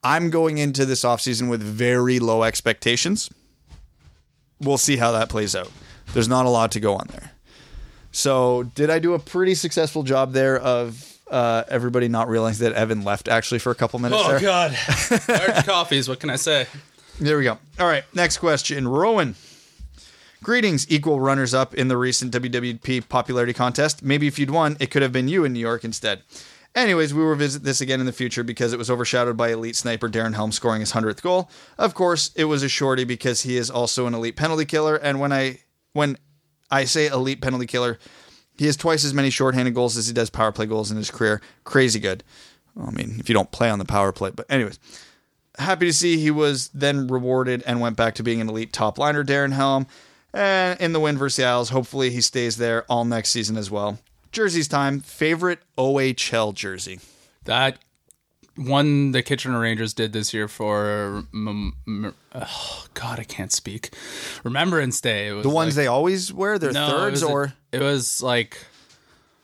I'm going into this offseason with very low expectations. We'll see how that plays out. There's not a lot to go on there. So, did I do a pretty successful job there of uh, everybody not realizing that Evan left actually for a couple minutes there?
God. [LAUGHS] Large coffees. What can I say?
There we go. All right, next question. Rowan. Greetings, equal runners up in the recent WWP popularity contest. Maybe if you'd won, it could have been you in New York instead. Anyways, we will revisit this again in the future because it was overshadowed by elite sniper Darren Helm scoring his 100th goal. Of course, it was a shorty because he is also an elite penalty killer and when I when I say elite penalty killer, he has twice as many shorthanded goals as he does power play goals in his career. Crazy good. Well, I mean, if you don't play on the power play, but anyways, happy to see he was then rewarded and went back to being an elite top liner, Darren Helm. And in the win versus the Isles, hopefully he stays there all next season as well. Jersey's time. Favorite OHL jersey.
That one the Kitchener Rangers did this year for m- m- oh god I can't speak Remembrance Day. It was
The ones they always wear, their
no, it
thirds
a-
or
it was like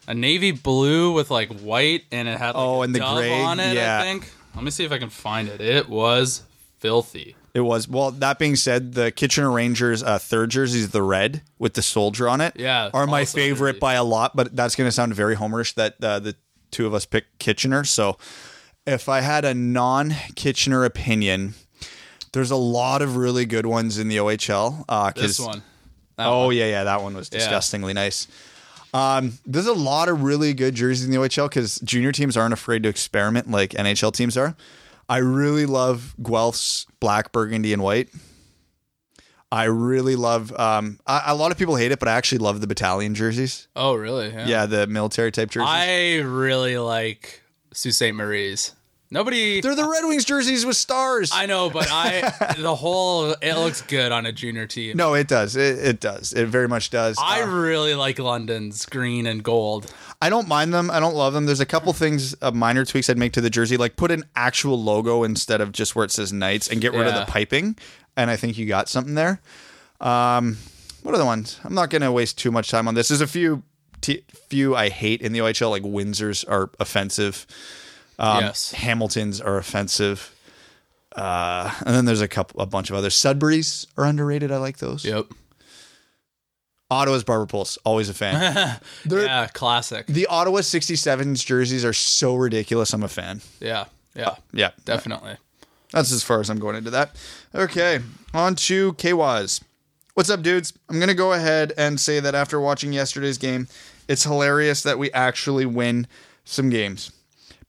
a navy blue with like white and it had like
Oh,
a
and the gray,
on it.
yeah.
I think. Let me see if I can find it. It was filthy.
It was. Well, that being said, the Kitchener Rangers uh, third jersey is the red with the soldier on it.
Yeah,
are my favorite
jersey.
by a lot. But that's going to sound very homerish that uh, the two of us pick Kitchener. So if I had a non Kitchener opinion, there's a lot of really good ones in the OHL. Uh,
This one. That
Oh
one.
yeah, yeah, that one was disgustingly nice. Um, there's a lot of really good jerseys in the OHL because junior teams aren't afraid to experiment like NHL teams are. I really love Guelph's black, burgundy, and white. I really love. Um, a, a lot of people hate it, but I actually love the battalion jerseys.
Oh, really?
Yeah, the military type jerseys.
I really like Sault Ste. Marie's. Nobody.
They're the Red Wings jerseys with stars.
I know, but I [LAUGHS] the whole it looks good on a junior team.
no, it does. It, it does. It very much does.
I
Uh,
really like London's green and gold.
I don't mind them. I don't love them. There's a couple things, uh, minor tweaks I'd make to the jersey, like put an actual logo instead of just where it says Knights, and get rid of the piping. And I think you got something there. Um, what are the ones? I'm not going to waste too much time on this. There's a few, t- few I hate in the OHL, like Windsor's are offensive. Um,
yes.
Hamiltons are offensive. Uh, and then there's a couple, a bunch of others. Sudbury's are underrated. I like those.
Yep.
Ottawa's Barber Pulse, always a fan. [LAUGHS] [LAUGHS]
Yeah, classic.
The Ottawa 67s jerseys are so ridiculous. I'm a fan.
Yeah. Yeah.
Yeah,
Definitely.
that's as far as I'm going into that. Okay, on to KWAS. What's up, dudes? I'm going to go ahead and say that after watching yesterday's game, it's hilarious that we actually win some games.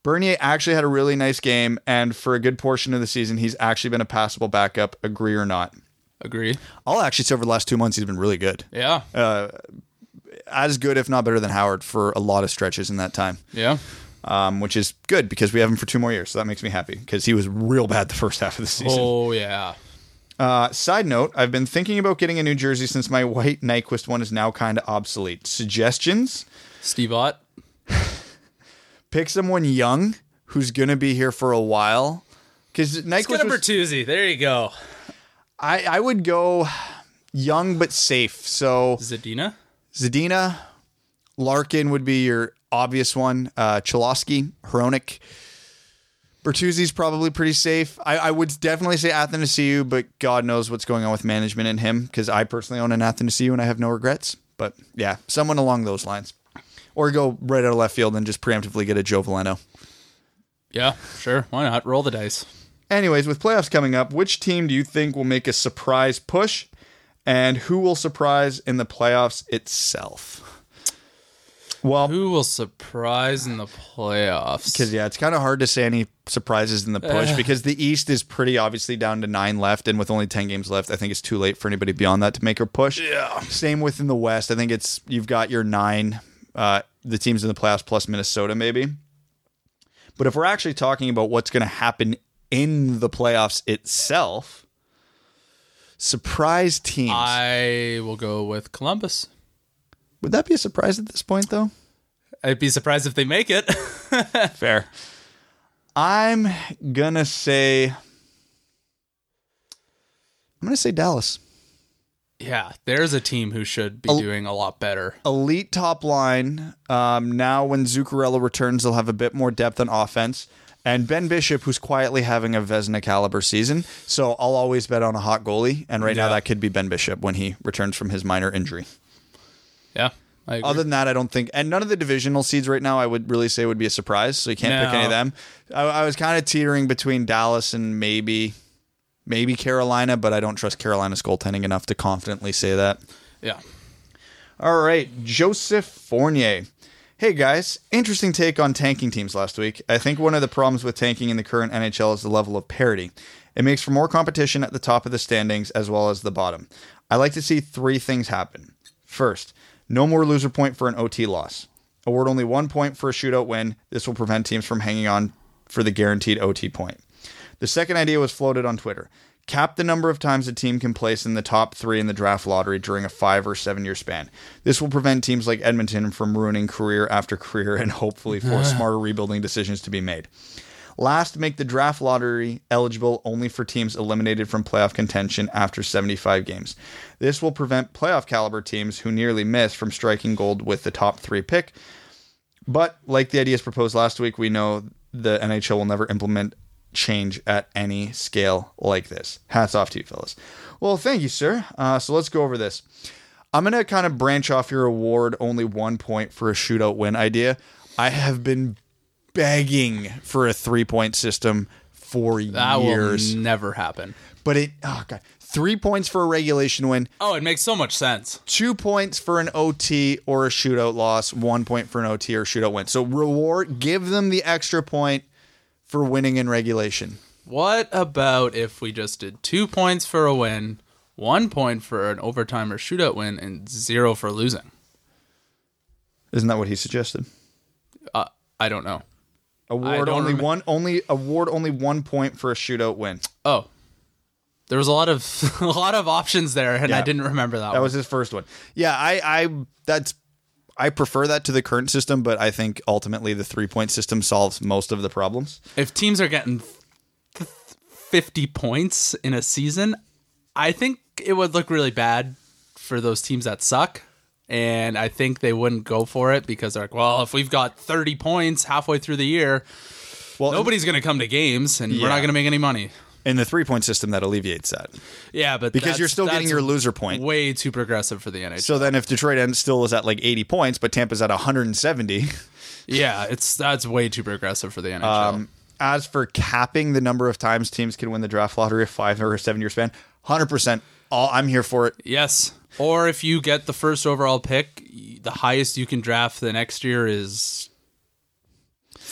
Bernier actually had a really nice game, and for a good portion of the season, he's actually been a passable backup, agree or not.
Agree.
I'll actually say over the last two months, he's been really good.
Yeah.
As good, if not better than Howard, for a lot of stretches in that time.
yeah.
um, which is good because we have him for two more years. So that makes me happy because he was real bad the first half of the season.
Oh yeah.
Uh, side note: I've been thinking about getting a new jersey since my [LAUGHS] white Nyquist one is now kind of obsolete. Suggestions?
Steve Ott.
Pick someone young who's gonna be here for a while. Because
Let's
Nyquist,
get a
was,
Bertuzzi. There you go.
I I would go young but safe. So
Zadina.
Zadina, Larkin would be your obvious one. Uh, Cholowski, Hronek. Bertuzzi's probably pretty safe. I, I would definitely say Athanasiou, but God knows what's going on with management in him because I personally own an Athanasiou and I have no regrets. But yeah, someone along those lines. Or go right out of left field and just preemptively get a Joe Veleno.
Yeah. Sure. Why not? Roll the dice.
Anyways, with playoffs coming up, which team do you think will make a surprise push? And who will surprise in the playoffs itself? Well,
Who will surprise in the playoffs?
Because yeah, it's kind of hard to say any surprises in the push eh. because the East is pretty obviously down to nine left, and with only ten games left, I think it's too late for anybody beyond that to make a push.
Yeah.
Same within the West. I think it's you've got your nine, uh, the teams in the playoffs plus Minnesota maybe. But if we're actually talking about what's going to happen in the playoffs itself, surprise teams.
I will go with Columbus.
Would that be a surprise at this point, though?
I'd be surprised if they make it. [LAUGHS]
Fair. I'm gonna say I'm gonna say Dallas.
Yeah, there's a team who should be
El-
doing a lot better.
Elite top line. Um, now when Zuccarello returns, they'll have a bit more depth on offense. And Ben Bishop, who's quietly having a Vezina caliber season. So I'll always bet on a hot goalie. And right now that could be Ben Bishop when he returns from his minor injury.
Yeah. I agree.
Other than that, I don't think, and none of the divisional seeds right now, I would really say would be a surprise. So you can't pick any of them. I, I was kind of teetering between Dallas and maybe, maybe Carolina, but I don't trust Carolina's goaltending enough to confidently say that.
yeah.
All right, Joseph Fournier. Hey guys, interesting take on tanking teams last week. I think one of the problems with tanking in the current NHL is the level of parity. It makes for more competition at the top of the standings as well as the bottom. I like to see three things happen. First, no more loser point for an OT loss. Award only one point for a shootout win. This will prevent teams from hanging on for the guaranteed OT point. The second idea was floated on Twitter. Cap the number of times a team can place in the top three in the draft lottery during a five or seven year span. This will prevent teams like Edmonton from ruining career after career and hopefully force smarter rebuilding decisions to be made. Last, make the draft lottery eligible only for teams eliminated from playoff contention after 75 games. This will prevent playoff caliber teams who nearly miss from striking gold with the top three pick. But like the ideas proposed last week, we know the NHL will never implement change at any scale like this. Hats off to you, fellas. Well, thank you, sir. Uh, so let's go over this. I'm going to kind of branch off your award only one point for a shootout win idea. I have been begging for a three point system for
That
years.
will never happen.
but it, oh God, three points for a regulation win,
Oh, it makes so much sense.
two points for an OT or a shootout loss, one point for an OT or shootout win. So reward, give them the extra point for winning in regulation.
What about if we just did two points for a win, one point for an overtime or shootout win, and zero for losing.
Isn't that what he suggested?
Uh, I don't know.
Award
don't
only
remem-
one only award only one point for a shootout win.
Oh, there was a lot of [LAUGHS] a lot of options there, and I didn't remember that.
That
one.
was his first one. Yeah, I I that's I prefer that to the current system, but I think ultimately the three point system solves most of the problems.
if teams are getting f- 50 points in a season, I think it would look really bad for those teams that suck. And I think they wouldn't go for it because they're like, well, if we've got 30 points halfway through the year,
Well,
nobody's going to come to games and we're not going to make any money.
In the three point system that alleviates that
Yeah, but
because you're still getting your loser point.
way too progressive for the NHL.
So then, if Detroit ends still is at like 80 points, but Tampa's at 170.
yeah, it's that's way too progressive for the NHL.
Um, as for capping the number of times teams can win the draft lottery, a five or a seven year span, 100. percent All I'm here for it.
yes. Or if you get the first overall pick, the highest you can draft the next year is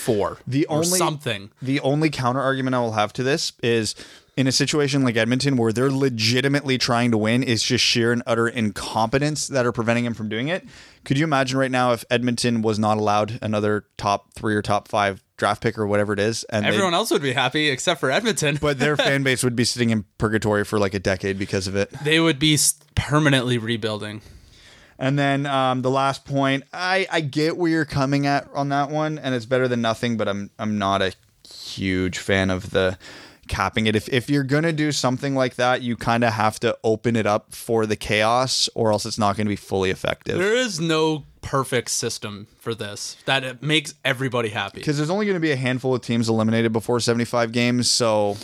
four.
The only
something.
The only counter argument I will have to this is in a situation like Edmonton where they're legitimately trying to win, is just sheer and utter incompetence that are preventing him from doing it. Could you imagine right now if Edmonton was not allowed another top three or top five draft pick or whatever it is, and they-
Everyone else would be happy except for Edmonton. [LAUGHS]
but their [LAUGHS] fan base would be sitting in purgatory for like a decade because of it.
they would be permanently rebuilding.
And then um, the last point, I, I get where you're coming at on that one, and it's better than nothing. But I'm I'm not a huge fan of the capping it. If if you're gonna do something like that, you kind of have to open it up for the chaos, or else it's not going to be fully effective.
There is no perfect system for this that it makes everybody happy.
Because there's only going to be a handful of teams eliminated before 75 games, so.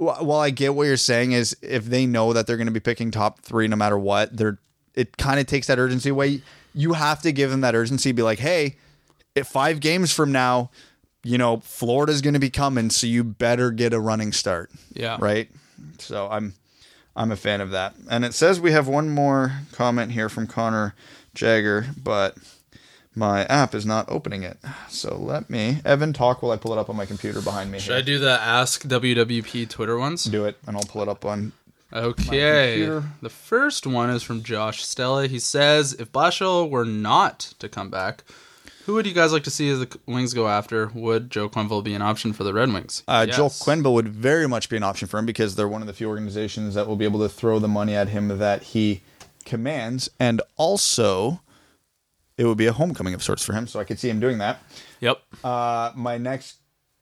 While I get what you're saying, is if they know that they're going to be picking top three no matter what, they're it kind of takes that urgency away. You have to give them that urgency. Be like, hey, if five games from now, you know Florida's going to be coming, so you better get a running start.
Yeah.
Right. So I'm I'm a fan of that. And it says we have one more comment here from Connor Jagger, but my app is not opening it. So let me Evan talk while I pull it up on my computer behind me.
Should I do the Ask WWP Twitter ones?
Do it, and I'll pull it up on.
Okay. The first one is from Josh Stella. He says, if Blashill were not to come back, who would you guys like to see as the Wings go after? Would Joe Quenneville be an option for the Red Wings?
Uh, Joel
Yes.
Quenneville would very much be an option for him because they're one of the few organizations that will be able to throw the money at him that he commands, and also it would be a homecoming of sorts for him. So I could see him doing that.
Yep.
Uh, my next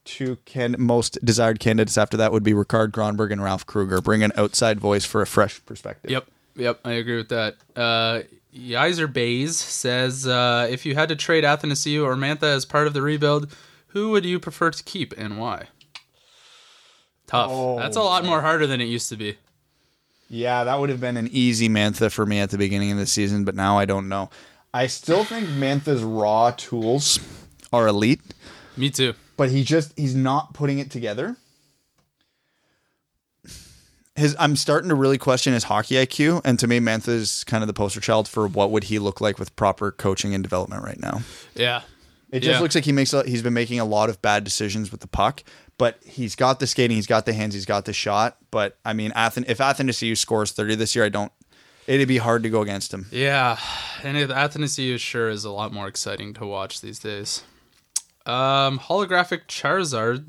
two can most desired candidates after that would be Rikard Grönborg and Ralph Krueger. Bring an outside voice for a fresh perspective.
Yep. Yep. I agree with that. Uh, Yizer Bays says, uh, if you had to trade Athanasiou or Mantha as part of the rebuild, who would you prefer to keep and why? Tough.
Oh,
That's a lot more harder than it used to be.
Yeah, that would have been an easy Mantha for me at the beginning of the season, but now I don't know. I still think Mantha's raw tools are elite,
Me too.
But he just he's not putting it together. His I'm starting to really question his hockey IQ, and to me, Mantha's kind of the poster child for what would he look like with proper coaching and development right now.
Yeah.
It just
Yeah.
looks like he makes a, he's been making a lot of bad decisions with the puck, but he's got the skating, he's got the hands, he's got the shot. But I mean, Athen, if Athanasiou scores thirty this year, I don't. It'd be hard to go against him.
Yeah, and Athanasiou sure is a lot more exciting to watch these days. Um, holographic Charizard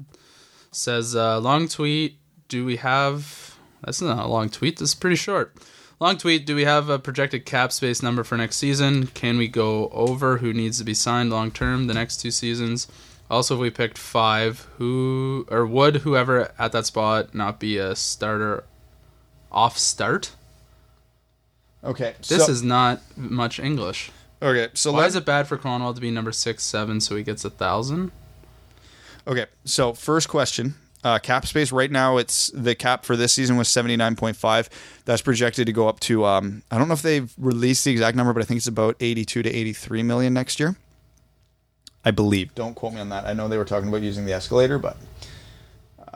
says, uh, "Long tweet. Do we have? That's not a long tweet. This is pretty short. Long tweet. Do we have a projected cap space number for next season? Can we go over who needs to be signed long term the next two seasons? Also, if we picked five, who or would whoever at that spot not be a starter off start?
Okay,
This
so,
is not much English."
Okay. So
Why
let's
is it bad for Conwell to be number six, seven, so he gets a thousand?
okay. So first question. Uh, cap space right now, it's the cap for this season was seventy nine point five. That's projected to go up to um, I don't know if they've released the exact number, but I think it's about eighty two to eighty three million next year. I believe. Don't quote me on that. I know they were talking about using the escalator, but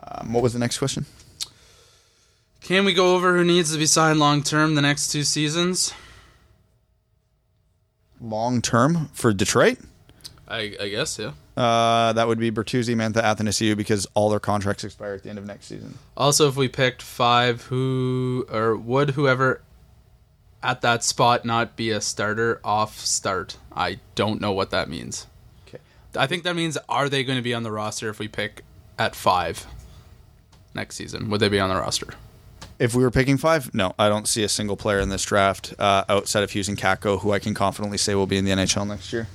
um, what was the next question?
Can we go over who needs to be signed long term the next two seasons?
Long term for Detroit.
I, I guess yeah.
Uh, that would be Bertuzzi, Mantha, Athanasiou because all their contracts expire at the end of next season.
Also, if we picked five, who or would whoever at that spot not be a starter off start? I don't know what that means.
Okay.
I think that means are they going to be on the roster if we pick at five next season? Would they be on the roster?
If we were picking five, no, I don't see a single player in this draft uh, outside of Hughes and Kakko who I can confidently say will be in the NHL next year.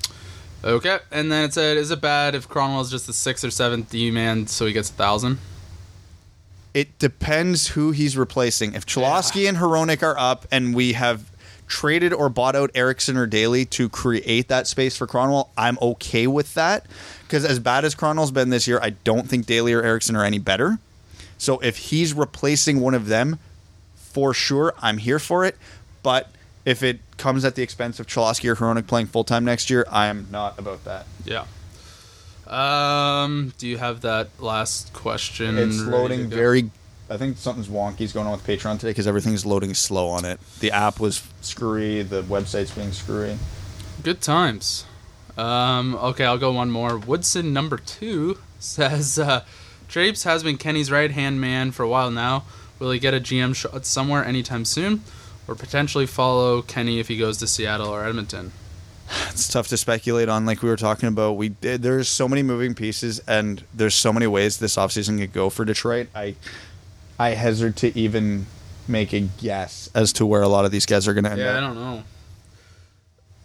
Okay, and then it said, is it bad if Kronwall's just the sixth or seventh D man so he gets a thousand?
It depends who he's replacing. If Cholowski and Hronek are up and we have traded or bought out Ericsson or Daley to create that space for Kronwall, I'm okay with that. Because as bad as Kronwall's been this year, I don't think Daley or Ericsson are any better. So if he's replacing one of them, for sure, I'm here for it. But if it comes at the expense of Cholowski or Hronek playing full time next year, I am not about that.
Yeah. Um, do you have that last question?
It's loading very. I think something's wonky's going on with Patreon today because everything's loading slow on it. The app was screwy. The website's being screwy.
Good times. Um, okay, I'll go one more. Woodson number two [LAUGHS] says uh, Drapes has been Kenny's right hand man for a while now. Will he get a GM shot somewhere anytime soon, or potentially follow Kenny if he goes to Seattle or Edmonton?
It's tough to speculate on. Like we were talking about, we did, there's so many moving pieces, and there's so many ways this offseason could go for Detroit. I I hazard to even make a guess as to where a lot of these guys are going to end up.
Yeah, I don't know.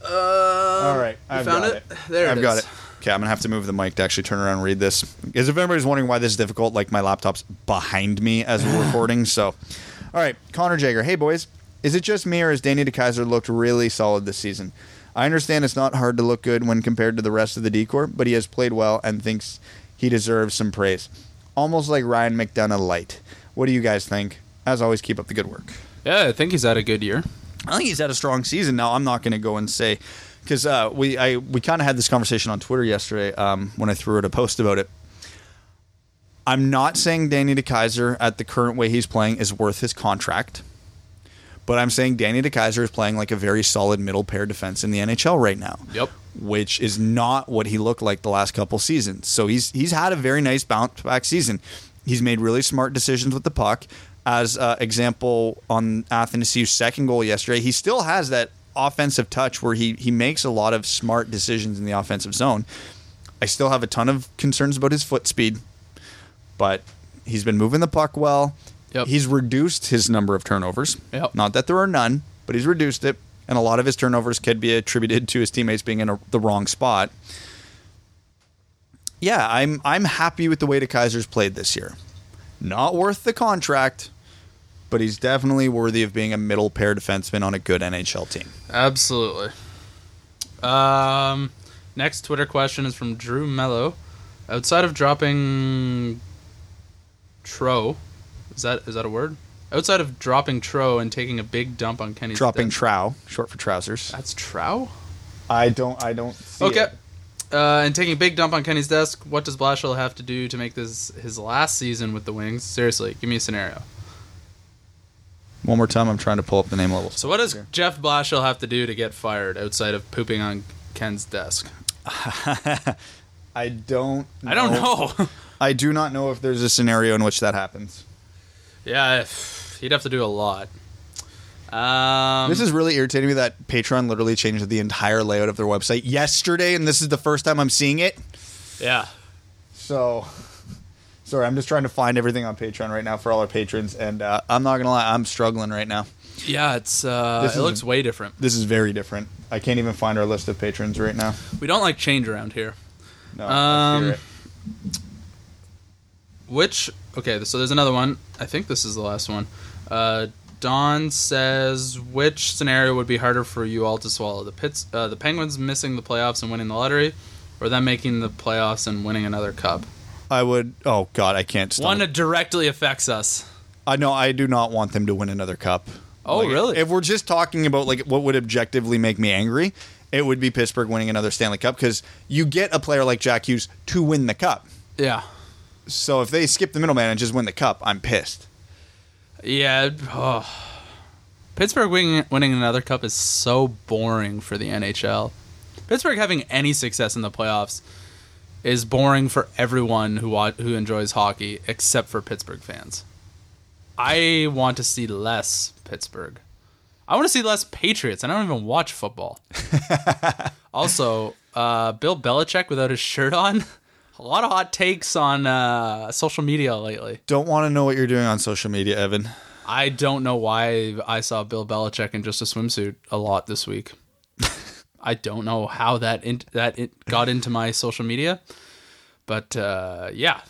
Uh,
All right, I've
found
got
it?
it.
There
I've
it
got it. Okay, I'm gonna have to move the mic to actually turn around and read this. Because if anybody's wondering why this is difficult, like my laptop's behind me as we're [SIGHS] recording. So, all right, Connor Jager. Hey boys, is it just me or has Danny DeKeyser looked really solid this season? I understand it's not hard to look good when compared to the rest of the decor, but he has played well and thinks he deserves some praise. Almost like Ryan McDonagh light. What do you guys think? As always, keep up the good work.
Yeah, I think he's had a good year.
I think he's had a strong season. Now I'm not going to go and say because uh, we I we kind of had this conversation on Twitter yesterday um, when I threw out a post about it. I'm not saying Danny DeKeyser at the current way he's playing is worth his contract, but I'm saying Danny DeKeyser is playing like a very solid middle pair defense in the NHL right now.
Yep.
Which is not what he looked like the last couple seasons. So he's he's had a very nice bounce back season. He's made really smart decisions with the puck. As uh, example on Athanasiou's second goal yesterday, he still has that offensive touch where he he makes a lot of smart decisions in the offensive zone. I still have a ton of concerns about his foot speed, but he's been moving the puck well.
Yep.
He's reduced his number of turnovers.
Yep.
Not that there are none, but he's reduced it, and a lot of his turnovers could be attributed to his teammates being in a, the wrong spot. Yeah, I'm I'm happy with the way the Kaiser's played this year. Not worth the contract, but he's definitely worthy of being a middle pair defenseman on a good NHL team.
Absolutely. Um, next Twitter question is from Drew Mello. Outside of dropping Tro, is that is that a word? Outside of dropping Tro and taking a big dump on Kenny's
Dropping trow, short for trousers.
That's Trow.
I don't I don't
Okay. Uh, and taking a big dump on Kenny's desk. What does Blashill have to do to make this his last season with the Wings? Seriously, give me a scenario.
One more time, I'm trying to pull up the name level.
So what does Jeff Blashill have to do to get fired outside of pooping on Ken's desk? [LAUGHS]
I don't.
I don't know. [LAUGHS]
I do not know if there's a scenario in which that happens.
yeah, if- he'd have to do a lot. Um,
This is really irritating me that Patreon literally changed the entire layout of their website yesterday, and this is the first time I'm seeing it.
yeah.
So, sorry, I'm just trying to find everything on Patreon right now for all our patrons, and uh, I'm not gonna lie, I'm struggling right now.
Yeah, it's uh,
This
it
is-
looks way different.
This is very different. I can't even find our list of patrons right now.
We don't like change around here.
No, I
Um,
it.
Which okay, so there's another one. I think this is the last one. Uh, Don says, which scenario would be harder for you all to swallow? The Pits, uh, the Penguins missing the playoffs and winning the lottery, or them making the playoffs and winning another cup?
I would. Oh God, I can't.
One that directly affects us.
I know. I do not want them to win another cup.
Oh,
Like,
really?
If we're just talking about like what would objectively make me angry, it would be Pittsburgh winning another Stanley Cup because you get a player like Jack Hughes to win the cup.
Yeah,
So if they skip the middleman and just win the cup, I'm pissed.
yeah. Oh. Pittsburgh winning, winning another cup is so boring for the NHL. Pittsburgh having any success in the playoffs is boring for everyone who who enjoys hockey except for Pittsburgh fans. I want to see less Pittsburgh. I want to see less Patriots. and I don't even watch football. [LAUGHS] also, uh, Bill Belichick without his shirt on. [LAUGHS] A lot of hot takes on uh, social media lately.
Don't want to know what you're doing on social media, Evan.
I don't know why I saw Bill Belichick in just a swimsuit a lot this week. I don't know how that in, that it got into my social media, but uh, yeah,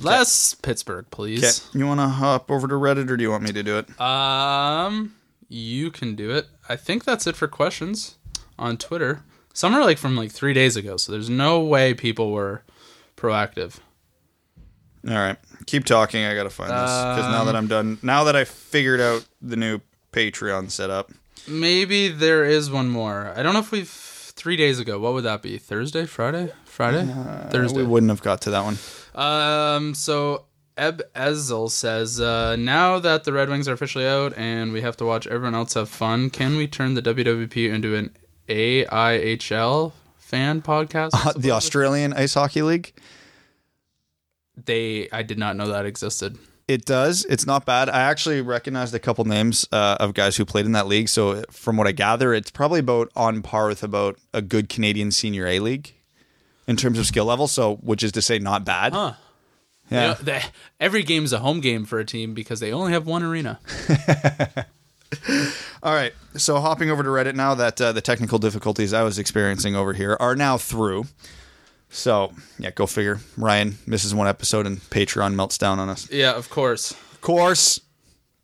less Pittsburgh,
Okay,
please.
you want to hop over to Reddit, or do you want me to do it?
Um, you can do it. I think that's it for questions on Twitter. Some are like from like three days ago, so there's no way people were proactive.
All right, keep talking. I gotta find this because now that I'm done, now that I figured out the new Patreon setup,
Maybe there is one more. I don't know if we've three days ago. What would that be? Thursday, Friday, Friday, Thursday.
we wouldn't have got to that one.
Um. So Eb Ezel says, uh, now that the Red Wings are officially out and we have to watch everyone else have fun, can we turn the WWP into an AIHL fan podcast?
Uh, [LAUGHS] the Australian Ice Hockey League.
They. I did not know that existed.
It does. It's not bad. I actually recognized a couple names uh, of guys who played in that league. So from what I gather, it's probably about on par with about a good Canadian Senior A league in terms of skill level. So, which is to say, not bad.
Huh.
Yeah.
You know, every game's a home game for a team because they only have one arena. [LAUGHS]
All right. So hopping over to Reddit now that uh, the technical difficulties I was experiencing over here are now through. So yeah, go figure. Ryan misses one episode and Patreon melts down on us.
Yeah, of course.
Of course,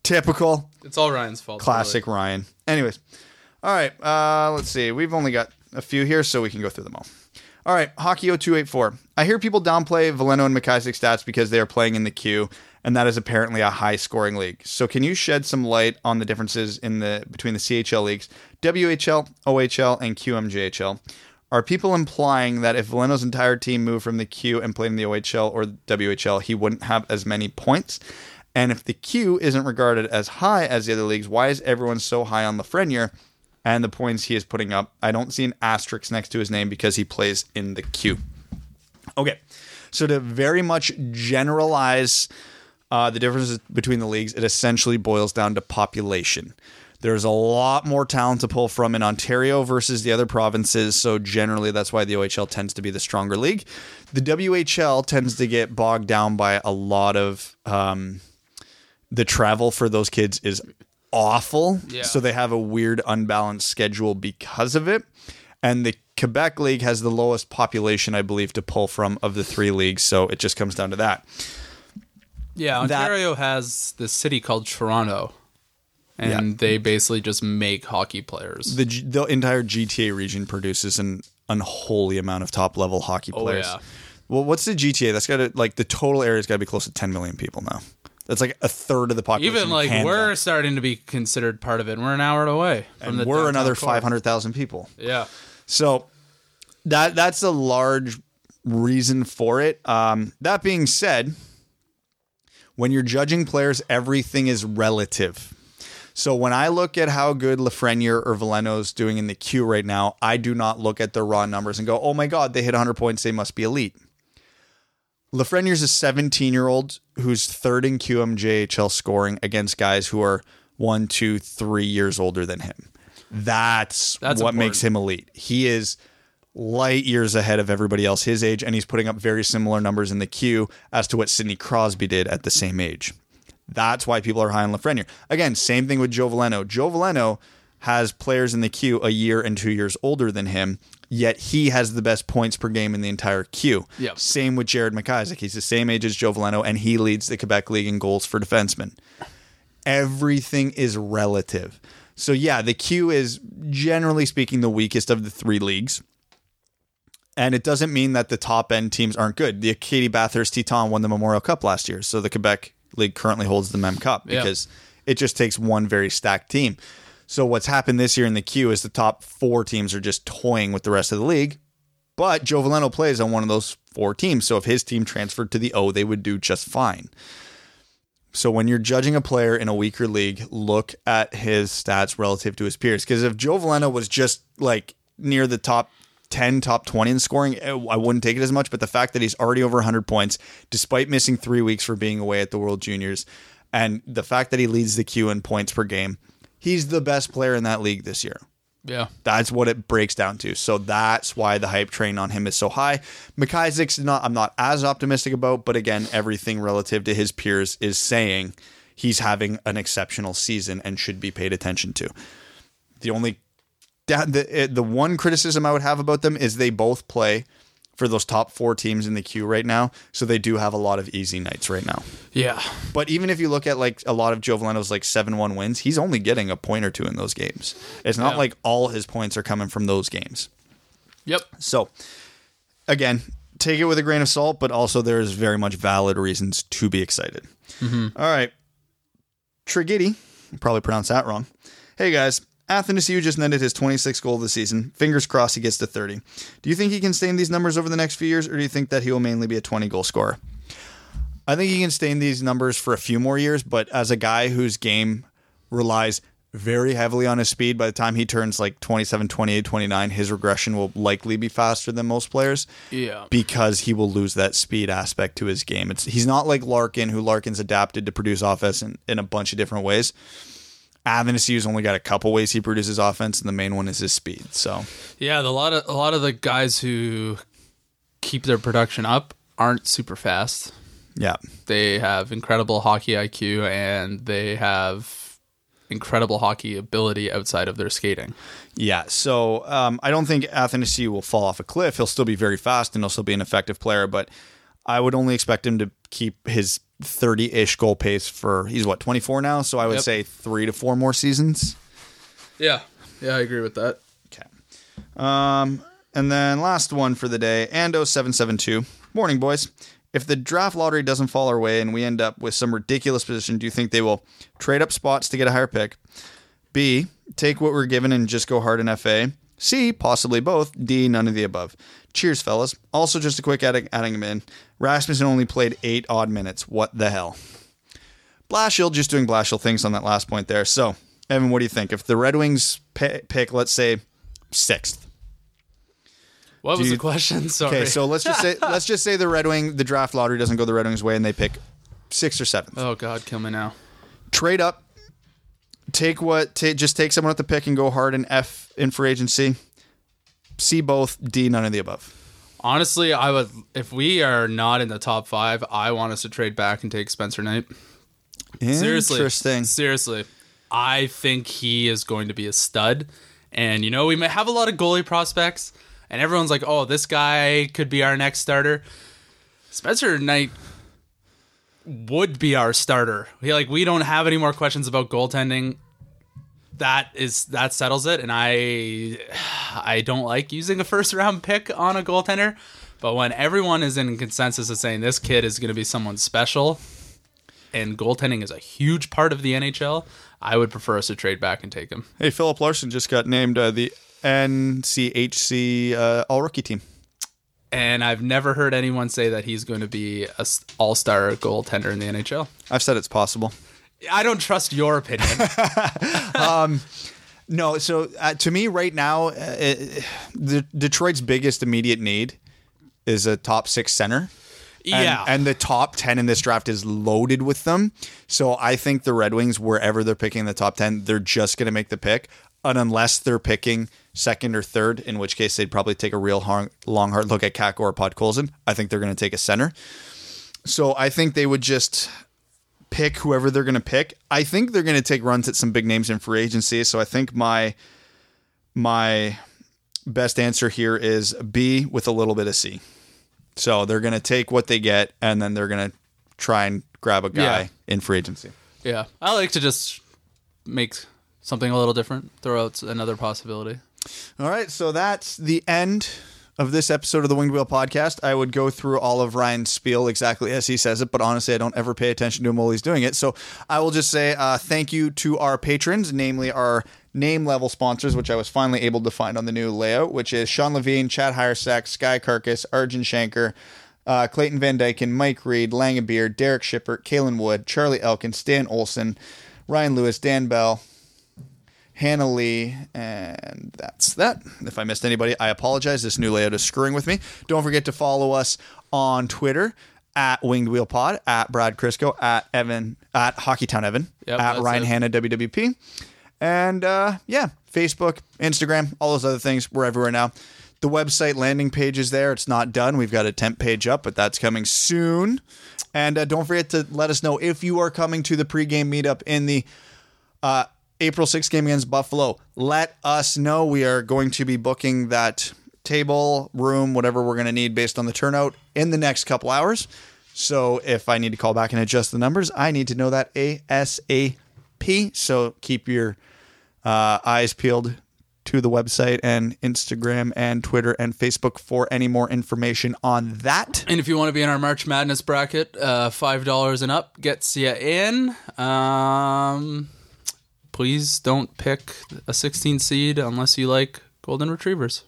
typical,
It's all Ryan's fault.
classic Ryan. Anyways, all right. Uh, let's see. We've only got a few here, so we can go through them all. All right, Hockey 0284. I hear people downplay Veleno and McIsaac stats because they are playing in the Q, and that is apparently a high scoring league. So can you shed some light on the differences in the between the CHL leagues, WHL, OHL, and QMJHL? Are people implying that if Veleno's entire team moved from the Q and played in the OHL or WHL, he wouldn't have as many points? And if the Q isn't regarded as high as the other leagues, why is everyone so high on Lafreniere and the points he is putting up? I don't see an asterisk next to his name because he plays in the Q. Okay, so to very much generalize uh, the differences between the leagues, it essentially boils down to population. There's a lot more talent to pull from in Ontario versus the other provinces, so generally that's why the OHL tends to be the stronger league. The WHL tends to get bogged down by a lot of um, the travel for those kids is awful.
Yeah.
So they have a weird unbalanced schedule because of it. And the Quebec League has the lowest population, I believe, to pull from of the three leagues. So it just comes down to that.
Yeah,
That-
Ontario has this city called Toronto, and
Yeah.
they basically just make hockey players.
The, the entire GTA region produces an unholy amount of top level hockey players.
Oh, yeah.
Well, what's the GTA? That's got to, like, the total area's got to be close to 10 million people now. That's like a third of the population.
Even like we're starting to be considered part of it, and we're an hour away from
and we're another 500,000 people.
Yeah,
So that that's a large reason for it. Um, that being said, when you're judging players, everything is relative. So when I look at how good Lafreniere or Veleno's doing in the Q right now, I do not look at their raw numbers and go, "Oh my God, they hit 100 points. They must be elite." Lafreniere's a 17 year old who's third in QMJHL scoring against guys who are one, two, three years older than him. That's,
That's
what
important.
makes him elite. He is light years ahead of everybody else his age, and he's putting up very similar numbers in the Q as to what Sidney Crosby did at the same age. That's why people are high on Lafreniere. Again, same thing with Joe Veleno. Joe Veleno has players in the Q a year and two years older than him, yet he has the best points per game in the entire Q.
Yep.
Same with Jared McIsaac. He's the same age as Joe Veleno, and he leads the Quebec League in goals for defensemen. Everything is relative. So yeah, the Q is generally speaking the weakest of the three leagues. And it doesn't mean that the top end teams aren't good. The Acadie-Bathurst Titan won the Memorial Cup last year, so the Quebec League currently holds the Mem Cup
Yeah.
because it just takes one very stacked team. So what's happened this year in the Q is the top four teams are just toying with the rest of the league. But Joe Veleno plays on one of those four teams. So if his team transferred to the O, they would do just fine. So when you're judging a player in a weaker league, look at his stats relative to his peers. Because if Joe Veleno was just like near the top 10, top 20 in scoring, eh, I wouldn't take it as much. But the fact that he's already over 100 points, despite missing three weeks for being away at the World Juniors, and the fact that he leads the Q in points per game, he's the best player in that league this year.
Yeah.
That's what it breaks down to. So that's why the hype train on him is so high. McIsaac's not I'm not as optimistic about, but again, everything relative to his peers is saying he's having an exceptional season and should be paid attention to. The only the eh, the one criticism I would have about them is they both play for those top four teams in the Q right now, so they do have a lot of easy nights right now.
Yeah.
But even if you look at like a lot of Joe Veleno's like seven one wins, he's only getting a point or two in those games. It's not
Yeah.
like all his points are coming from those games.
Yep.
So again, take it with a grain of salt, but also there's very much valid reasons to be excited. Mm-hmm. All right. Trigidi, probably pronounced that wrong. Hey guys, Athanasiou just netted his 26th goal of the season. Fingers crossed he gets to 30. Do you think he can stay in these numbers over the next few years, or do you think that he will mainly be a 20 goal scorer? I think he can stay in these numbers for a few more years, but as a guy whose game relies very heavily on his speed, by the time he turns like 27, 28, 29, his regression will likely be faster than most players
Yeah.
because he will lose that speed aspect to his game. It's he's not like Larkin, who Larkin's adapted to produce offense in, in a bunch of different ways. Athanasiou's only got a couple ways he produces offense, and the main one is his speed. So
Yeah, the, a lot of a lot of the guys who keep their production up aren't super fast.
yeah,
They have incredible hockey IQ and they have incredible hockey ability outside of their skating.
yeah. So um, I don't think Athanasiou will fall off a cliff. He'll still be very fast and he'll still be an effective player, but I would only expect him to keep his 30-ish goal pace for he's what 24 now. So I would
Yep.
say three to four more seasons.
Yeah. Yeah, I agree with that.
Okay. Um, and then last one for the day, Ando772. Morning, boys. If the draft lottery doesn't fall our way and we end up with some ridiculous position, do you think they will trade up spots to get a higher pick? B, take what we're given and just go hard in FA? C, possibly both. D, none of the above. Cheers, fellas. Also, just a quick adding, adding him in. Rasmussen only played eight odd minutes. What the hell? Blashill just doing Blashill things on that last point there. So, Evan, what do you think? If the Red Wings pi- pick, let's say, sixth.
What was
you-
the question? Sorry.
Okay, so let's just say [LAUGHS] let's just say the Red Wing, the draft lottery doesn't go the Red Wings' way, and they pick sixth or seventh.
oh god, kill me now.
Trade up, take what, ta just take someone at the pick and go hard in F in free agency. C both, D none of the above.
Honestly, I would if we are not in the top 5, I want us to trade back and take Spencer Knight. Seriously.
Interesting.
Seriously. I think he is going to be a stud. And you know, we may have a lot of goalie prospects, and everyone's like, "Oh, this guy could be our next starter." Spencer Knight would be our starter. We like we don't have any more questions about goaltending. That is that settles it, and I I don't like using a first round pick on a goaltender. But when everyone is in consensus of saying this kid is going to be someone special, and goaltending is a huge part of the NHL, I would prefer us to trade back and take him.
Hey, Filip Larsson just got named uh, the NCHC uh, All Rookie Team.
And I've never heard anyone say that he's going to be a all star goaltender in the NHL.
I've said it's possible.
I don't trust your opinion. [LAUGHS]
um, No, so uh, to me right now, uh, it, the Detroit's biggest immediate need is a top six center. And,
yeah.
and the top 10 in this draft is loaded with them. So I think the Red Wings, wherever they're picking the top 10, they're just going to make the pick. And unless they're picking second or third, in which case they'd probably take a real hard, long, hard look at Kakko or Podkolzin. I think they're going to take a center. So I think they would just pick whoever they're going to pick. I think they're going to take runs at some big names in free agency. So I think my my best answer here is B with a little bit of C. So they're going to take what they get and then they're going to try and grab a guy
Yeah.
in free agency.
yeah. I like to just make something a little different, throw out another possibility.
All right, so that's the end of this episode of the Winged Wheel podcast. I would go through all of Ryan's spiel exactly as he says it, but honestly, I don't ever pay attention to him while he's doing it. So I will just say uh, thank you to our patrons, namely our name level sponsors, which I was finally able to find on the new layout, which is Sean Levine, Chad Hirsack, Sky Carcass, Arjun Shanker. Uh, Clayton Van Dyken, Mike Reed, Langenbeer, Derek Shippert, Kalen Wood, Charlie Elkin, Stan Olson, Ryan Lewis, Dan Bell, Hannah Lee, and that's that. If I missed anybody, I apologize. This new layout is screwing with me. Don't forget to follow us on Twitter at Winged Wheel Pod, at Brad Krysko, at Evan, at Hockeytown Evan,
Yep,
at Ryan
it.
Hanna WWP, and uh, yeah, Facebook, Instagram, all those other things. We're everywhere now. The website landing page is there. It's not done. We've got a temp page up, but that's coming soon. And uh, don't forget to let us know if you are coming to the pregame meetup in the uh, April 6th game against Buffalo. Let us know. We are going to be booking that table, room, whatever we're going to need based on the turnout in the next couple hours. So if I need to call back and adjust the numbers, I need to know that ASAP. So keep your uh, eyes peeled to the website and Instagram and Twitter and Facebook for any more information on that.
And if you want to be in our March Madness bracket, uh, five dollars and up gets you in. Um, please don't pick a 16 seed unless you like golden retrievers.